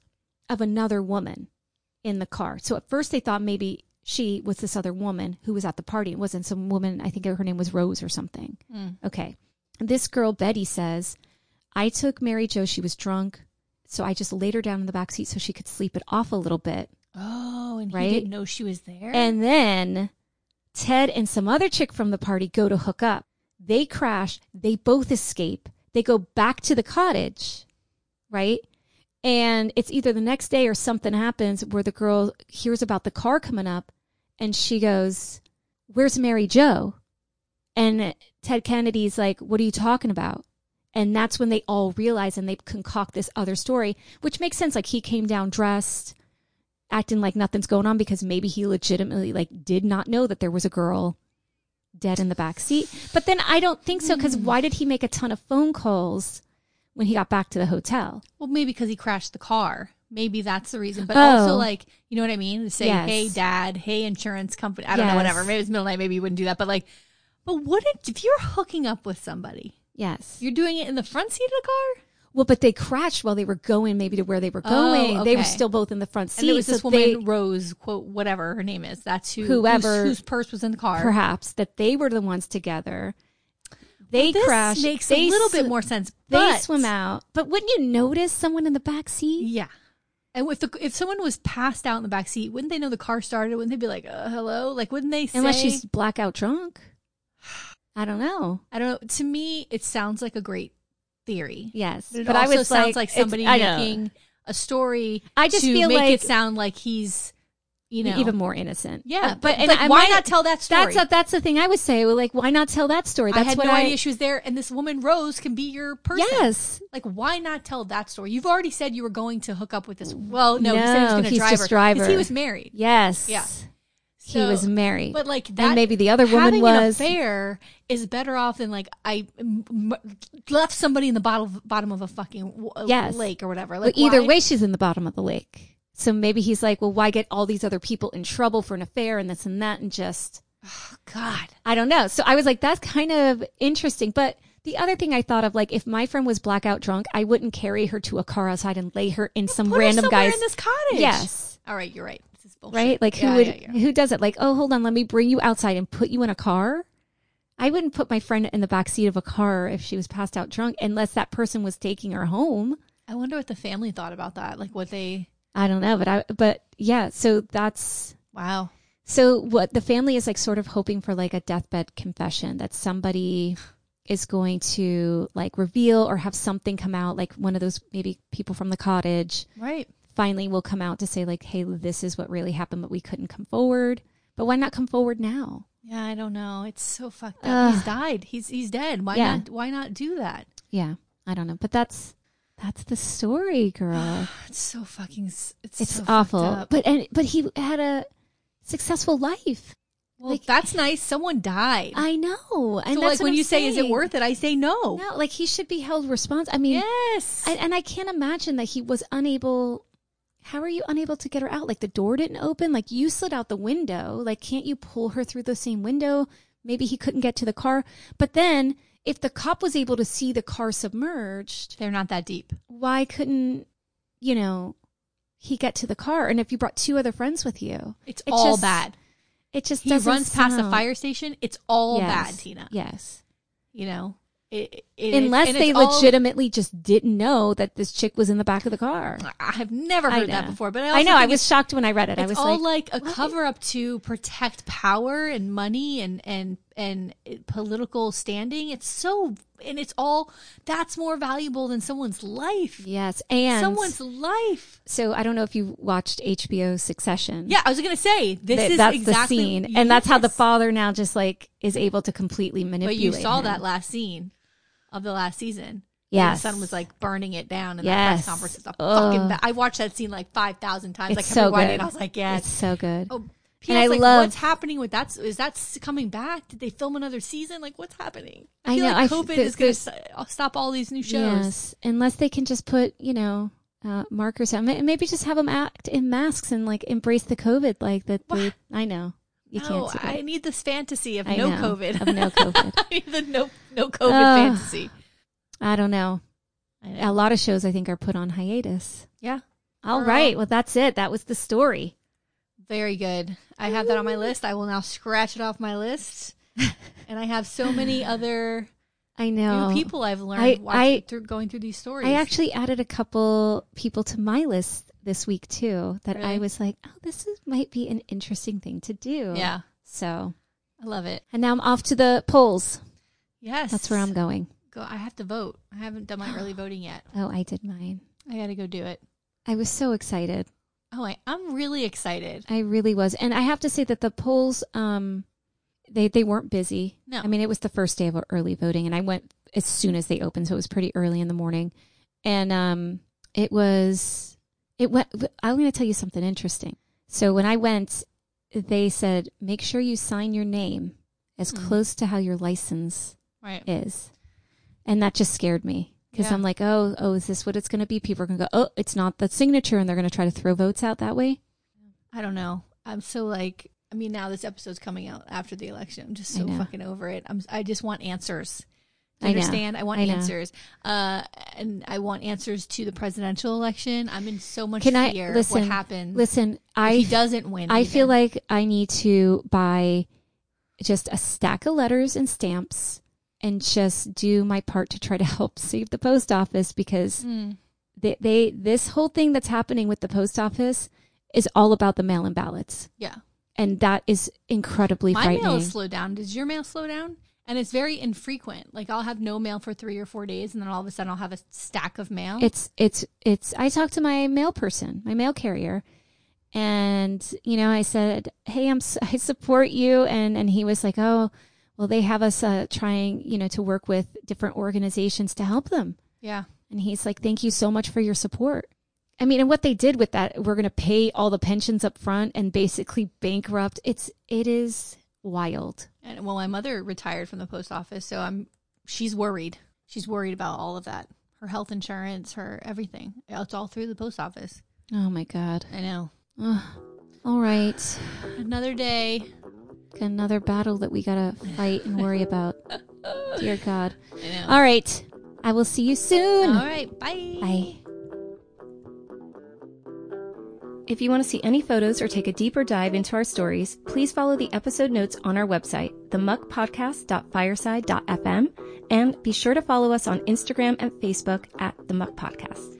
S1: of another woman in the car. So at first they thought maybe she was this other woman who was at the party. It wasn't some woman. I think her name was Rose or something.
S2: Mm.
S1: Okay. This girl, Betty, says, I took Mary Jo. She was drunk. So I just laid her down in the back seat so she could sleep it off a little bit.
S2: Oh, and
S1: Right?
S2: he didn't know she was there.
S1: And then Ted and some other chick from the party go to hook up. They crash. They both escape. They go back to the cottage, right? And it's either the next day or something happens where the girl hears about the car coming up and she goes, Where's Mary Jo? And Ted Kennedy's like, What are you talking about? And that's when they all realize and they concoct this other story, which makes sense. Like he came down dressed, acting like nothing's going on because maybe he legitimately like did not know that there was a girl dead in the back seat. But then I don't think so because mm. why did he make a ton of phone calls when he got back to the hotel?
S2: well, maybe because he crashed the car. Maybe that's the reason. But
S1: Oh.
S2: also, like, you know what I mean? Say,
S1: Yes.
S2: hey, dad, hey, insurance company. I don't know, whatever. Maybe it's middle night. Maybe you wouldn't do that. But, like, but wouldn't, if you're hooking up with somebody,
S1: Yes.
S2: you're doing it in the front seat of the car?
S1: Well, but they crashed while they were going maybe to where they were
S2: Oh,
S1: going. They were still both in the front seat.
S2: And it was this woman,
S1: they-
S2: Rose, quote, whatever her name is. That's who,
S1: Whoever-
S2: whose, whose purse was in the car.
S1: perhaps that they were the ones together. They
S2: This
S1: crashed.
S2: makes
S1: they
S2: a little
S1: sw-
S2: bit more sense.
S1: They swim out, but wouldn't you notice someone in the back seat?
S2: Yeah. And if the, if someone was passed out in the back seat, wouldn't they know the car started? Wouldn't they be like, uh, "Hello"? Like, wouldn't they say?
S1: Unless she's blackout drunk. I don't know.
S2: I don't know. To me, it sounds like a great theory.
S1: Yes,
S2: But it
S1: but
S2: also
S1: I was
S2: sounds
S1: like,
S2: like somebody making a story.
S1: I just
S2: to
S1: feel
S2: make
S1: like
S2: it sound like he's, you know,
S1: even more innocent.
S2: Yeah,
S1: Uh, but and
S2: like,
S1: I
S2: why not tell that story?
S1: That's a, that's the thing I would say. Like, why not tell that story?
S2: I
S1: That's
S2: had
S1: what
S2: no
S1: I,
S2: idea she was there, and this woman Rose can be your person.
S1: Yes,
S2: Like, why not tell that story? You've already said you were going to hook up with this. Well, no, he said he was going to drive her.
S1: drive
S2: He was married.
S1: yes.
S2: Yeah.
S1: he was married.
S2: But like that,
S1: and maybe the other woman
S2: having
S1: was.
S2: an affair is better off than like I m- m- left somebody in the bottom bottom of a fucking w-
S1: Yes.
S2: lake or whatever.
S1: Well,
S2: Like
S1: either
S2: why-
S1: way, she's in the bottom of the lake. So maybe he's like, well, why get all these other people in trouble for an affair and this and that and just oh,
S2: God,
S1: I don't know. So I was like, that's kind of interesting. But the other thing I thought of, like, if my friend was blackout drunk, I wouldn't carry her to a car outside and lay her in some
S2: Put her
S1: random
S2: somewhere
S1: guy's.
S2: in this cottage.
S1: Yes.
S2: All right, you're right. This is bullshit.
S1: Right? Like, who
S2: Yeah,
S1: would,
S2: yeah, yeah.
S1: who does it? Like, oh, hold on, let me bring you outside and put you in a car. I wouldn't put my friend in the back seat of a car if she was passed out drunk, unless that person was taking her home.
S2: I wonder what the family thought about that. Like what they.
S1: I don't know, but I, but yeah. So that's
S2: Wow.
S1: So what the family is like sort of hoping for like a deathbed confession that somebody is going to like reveal or have something come out like one of those maybe people from the cottage
S2: Right.
S1: finally will come out to say like hey this is what really happened but we couldn't come forward but why not come forward now
S2: Yeah, I don't know. It's so fucked up.
S1: Ugh.
S2: He's died. He's he's dead. Why
S1: Yeah.
S2: not? Why not do that?
S1: yeah i don't know but that's that's the story girl
S2: It's so fucking. It's
S1: it's
S2: so
S1: awful
S2: up.
S1: but and but he had a successful life
S2: Well,
S1: Like-
S2: that's nice. Someone died.
S1: I know. And
S2: so,
S1: that's
S2: like, when
S1: I'm
S2: you say, "Is it worth it?" I say no.
S1: No, like he should be held responsible. I mean,
S2: Yes.
S1: I, and I can't imagine that he was unable. How are you unable to get her out? Like the door didn't open. Like you slid out the window. Like can't you pull her through the same window? Maybe he couldn't get to the car. But then, if the cop was able to see the car submerged,
S2: They're not that deep.
S1: why couldn't you know he get to the car? And if you brought two other friends with you,
S2: It's
S1: It
S2: all
S1: just
S2: bad.
S1: it just
S2: He
S1: doesn't
S2: runs past a fire station. It's all
S1: Yes.
S2: bad, Tina.
S1: Yes.
S2: You know, it, it,
S1: Unless they
S2: it's all-
S1: legitimately just didn't know that this chick was in the back of the car.
S2: I have never heard that before, but I,
S1: I, know. I was shocked when I read it. I
S2: It's
S1: was
S2: all
S1: like,
S2: like, a
S1: what?
S2: cover up to protect power and money and and and political standing. It's so and it's all that's more valuable than someone's life.
S1: yes, and
S2: Someone's life.
S1: So I don't know if you watched HBO Succession.
S2: Yeah, I was gonna say this
S1: Th-
S2: is
S1: that's
S2: exactly
S1: the scene, and that's how the father now just like is able to completely manipulate.
S2: But you saw
S1: him.
S2: that last scene of the last season.
S1: Yeah,
S2: the son was like burning it down in that press conference. It's a
S1: Ugh.
S2: fucking. Ba- I watched that scene like five thousand times.
S1: It's
S2: like
S1: so good.
S2: I was like, yeah,
S1: It's so good.
S2: Oh,
S1: And I
S2: like,
S1: love-
S2: what's happening with that? Is that coming back? Did they film another season? Like, what's happening? I
S1: I know,
S2: like
S1: I
S2: COVID
S1: th-
S2: is going to stop all these new shows.
S1: Yes, unless they can just put you know uh, markers out, May- maybe just have them act in masks and like embrace the COVID. Like that. They, I know you
S2: no,
S1: can't.
S2: I need this fantasy of
S1: I
S2: no
S1: know,
S2: COVID.
S1: of no COVID.
S2: I need the no no COVID fantasy.
S1: I don't know. A lot of shows I think are put on hiatus.
S2: Yeah,
S1: All
S2: Girl.
S1: right. Well, that's it. That was the story.
S2: Very good. I have that on my list. I will now scratch it off my list. and I have so many other
S1: I know.
S2: new people I've learned
S1: I-
S2: watching,
S1: I-
S2: through going through these stories.
S1: I actually added a couple people to my list this week too that I was like, oh, this is, might be an interesting thing to do.
S2: yeah,
S1: So,
S2: I love it.
S1: and now I'm off to the polls.
S2: Yes,
S1: That's where I'm going.
S2: Go. I have to vote. I haven't done my early voting yet.
S1: Oh, I did mine.
S2: I got to go do it.
S1: I was so excited.
S2: Oh, I, I'm really excited.
S1: I really was. And I have to say that the polls, um, they, they weren't busy.
S2: No.
S1: I mean, it was the first day of early voting and I went as soon as they opened. So it was pretty early in the morning. And, um, it was, it went, I'm going to tell you something interesting. So when I went, they said, make sure you sign your name as
S2: Mm.
S1: close to how your license
S2: Right.
S1: is. And that just scared me because
S2: Yeah.
S1: I'm like, oh, oh, is this what it's going to be? People are going to go, oh, it's not the signature. And they're going to try to throw votes out that way.
S2: I don't know. I'm so like. I mean, now this episode's coming out after the election. I'm just so fucking over it. I'm. I just want answers.
S1: I know.
S2: understand? I want
S1: I
S2: answers. Uh, and I want answers to the presidential election. I'm in so much
S1: Can I-
S2: fear of
S1: listen,
S2: what happens.
S1: Listen, I
S2: he doesn't win.
S1: I
S2: even.
S1: feel like I need to buy just a stack of letters and stamps and just do my part to try to help save the post office because
S2: Mm.
S1: they, they this whole thing that's happening with the post office is all about the mail-in ballots,
S2: Yeah.
S1: and that is incredibly
S2: My
S1: frightening.
S2: mail is slowed down. Does your mail slow down? And it's very infrequent. Like I'll have no mail for three or four days, and then all of a sudden I'll have a stack of mail.
S1: It's it's it's. I talked to my mail person, my mail carrier, and you know, I said, "Hey, I'm I support you," and and he was like, "Oh, well, they have us uh, trying, you know, to work with different organizations to help them."
S2: yeah.
S1: And he's like, "Thank you so much for your support." I mean, and what they did with that, we're going to pay all the pensions up front and basically bankrupt. It's it is wild.
S2: And well, my mother retired from the post office, so I'm. She's worried. She's worried about all of that. Her health insurance, her everything. It's all through the post office.
S1: Oh my god.
S2: I know.
S1: Ugh. All right.
S2: Another day.
S1: Got another battle that we gotta fight and worry about. Dear God.
S2: I know.
S1: All right. I will see you soon.
S2: All right. Bye.
S1: Bye. If you want to see any photos or take a deeper dive into our stories, please follow the episode notes on our website, themuckpodcast.fireside.fm, and be sure to follow us on Instagram and Facebook at The Muck Podcast.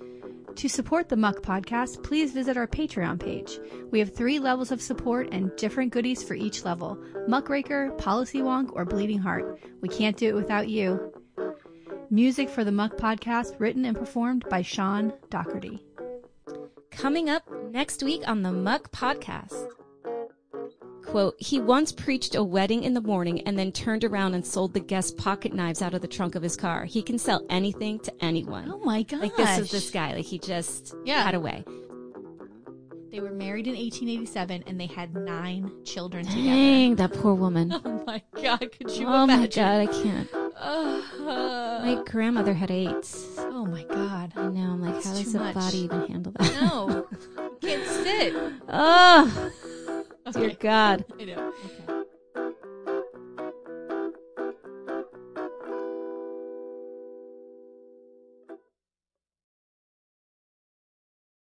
S2: To support the Muck Podcast, please visit our Patreon page. We have three levels of support and different goodies for each level Muckraker, Policy Wonk, or Bleeding Heart. We can't do it without you. Music for the Muck Podcast written and performed by Sean Doherty.
S1: Coming up next week on the Muck Podcast. Quote, he once preached a wedding in the morning and then turned around and sold the guests pocket knives out of the trunk of his car. He can sell anything to anyone.
S2: Oh my god.
S1: Like this is this guy. Like he just
S2: Yeah.
S1: had a way.
S2: They were married in 1887 and they had nine children together.
S1: Dang, that poor woman.
S2: Oh my god, could you
S1: oh my god, I can't.
S2: Uh,
S1: My grandmother had AIDS.
S2: oh my god.
S1: I know. I'm like,
S2: That's
S1: how does the
S2: much.
S1: body even handle that?
S2: No. Can't sit.
S1: Oh, Dear God.
S2: I know. Okay.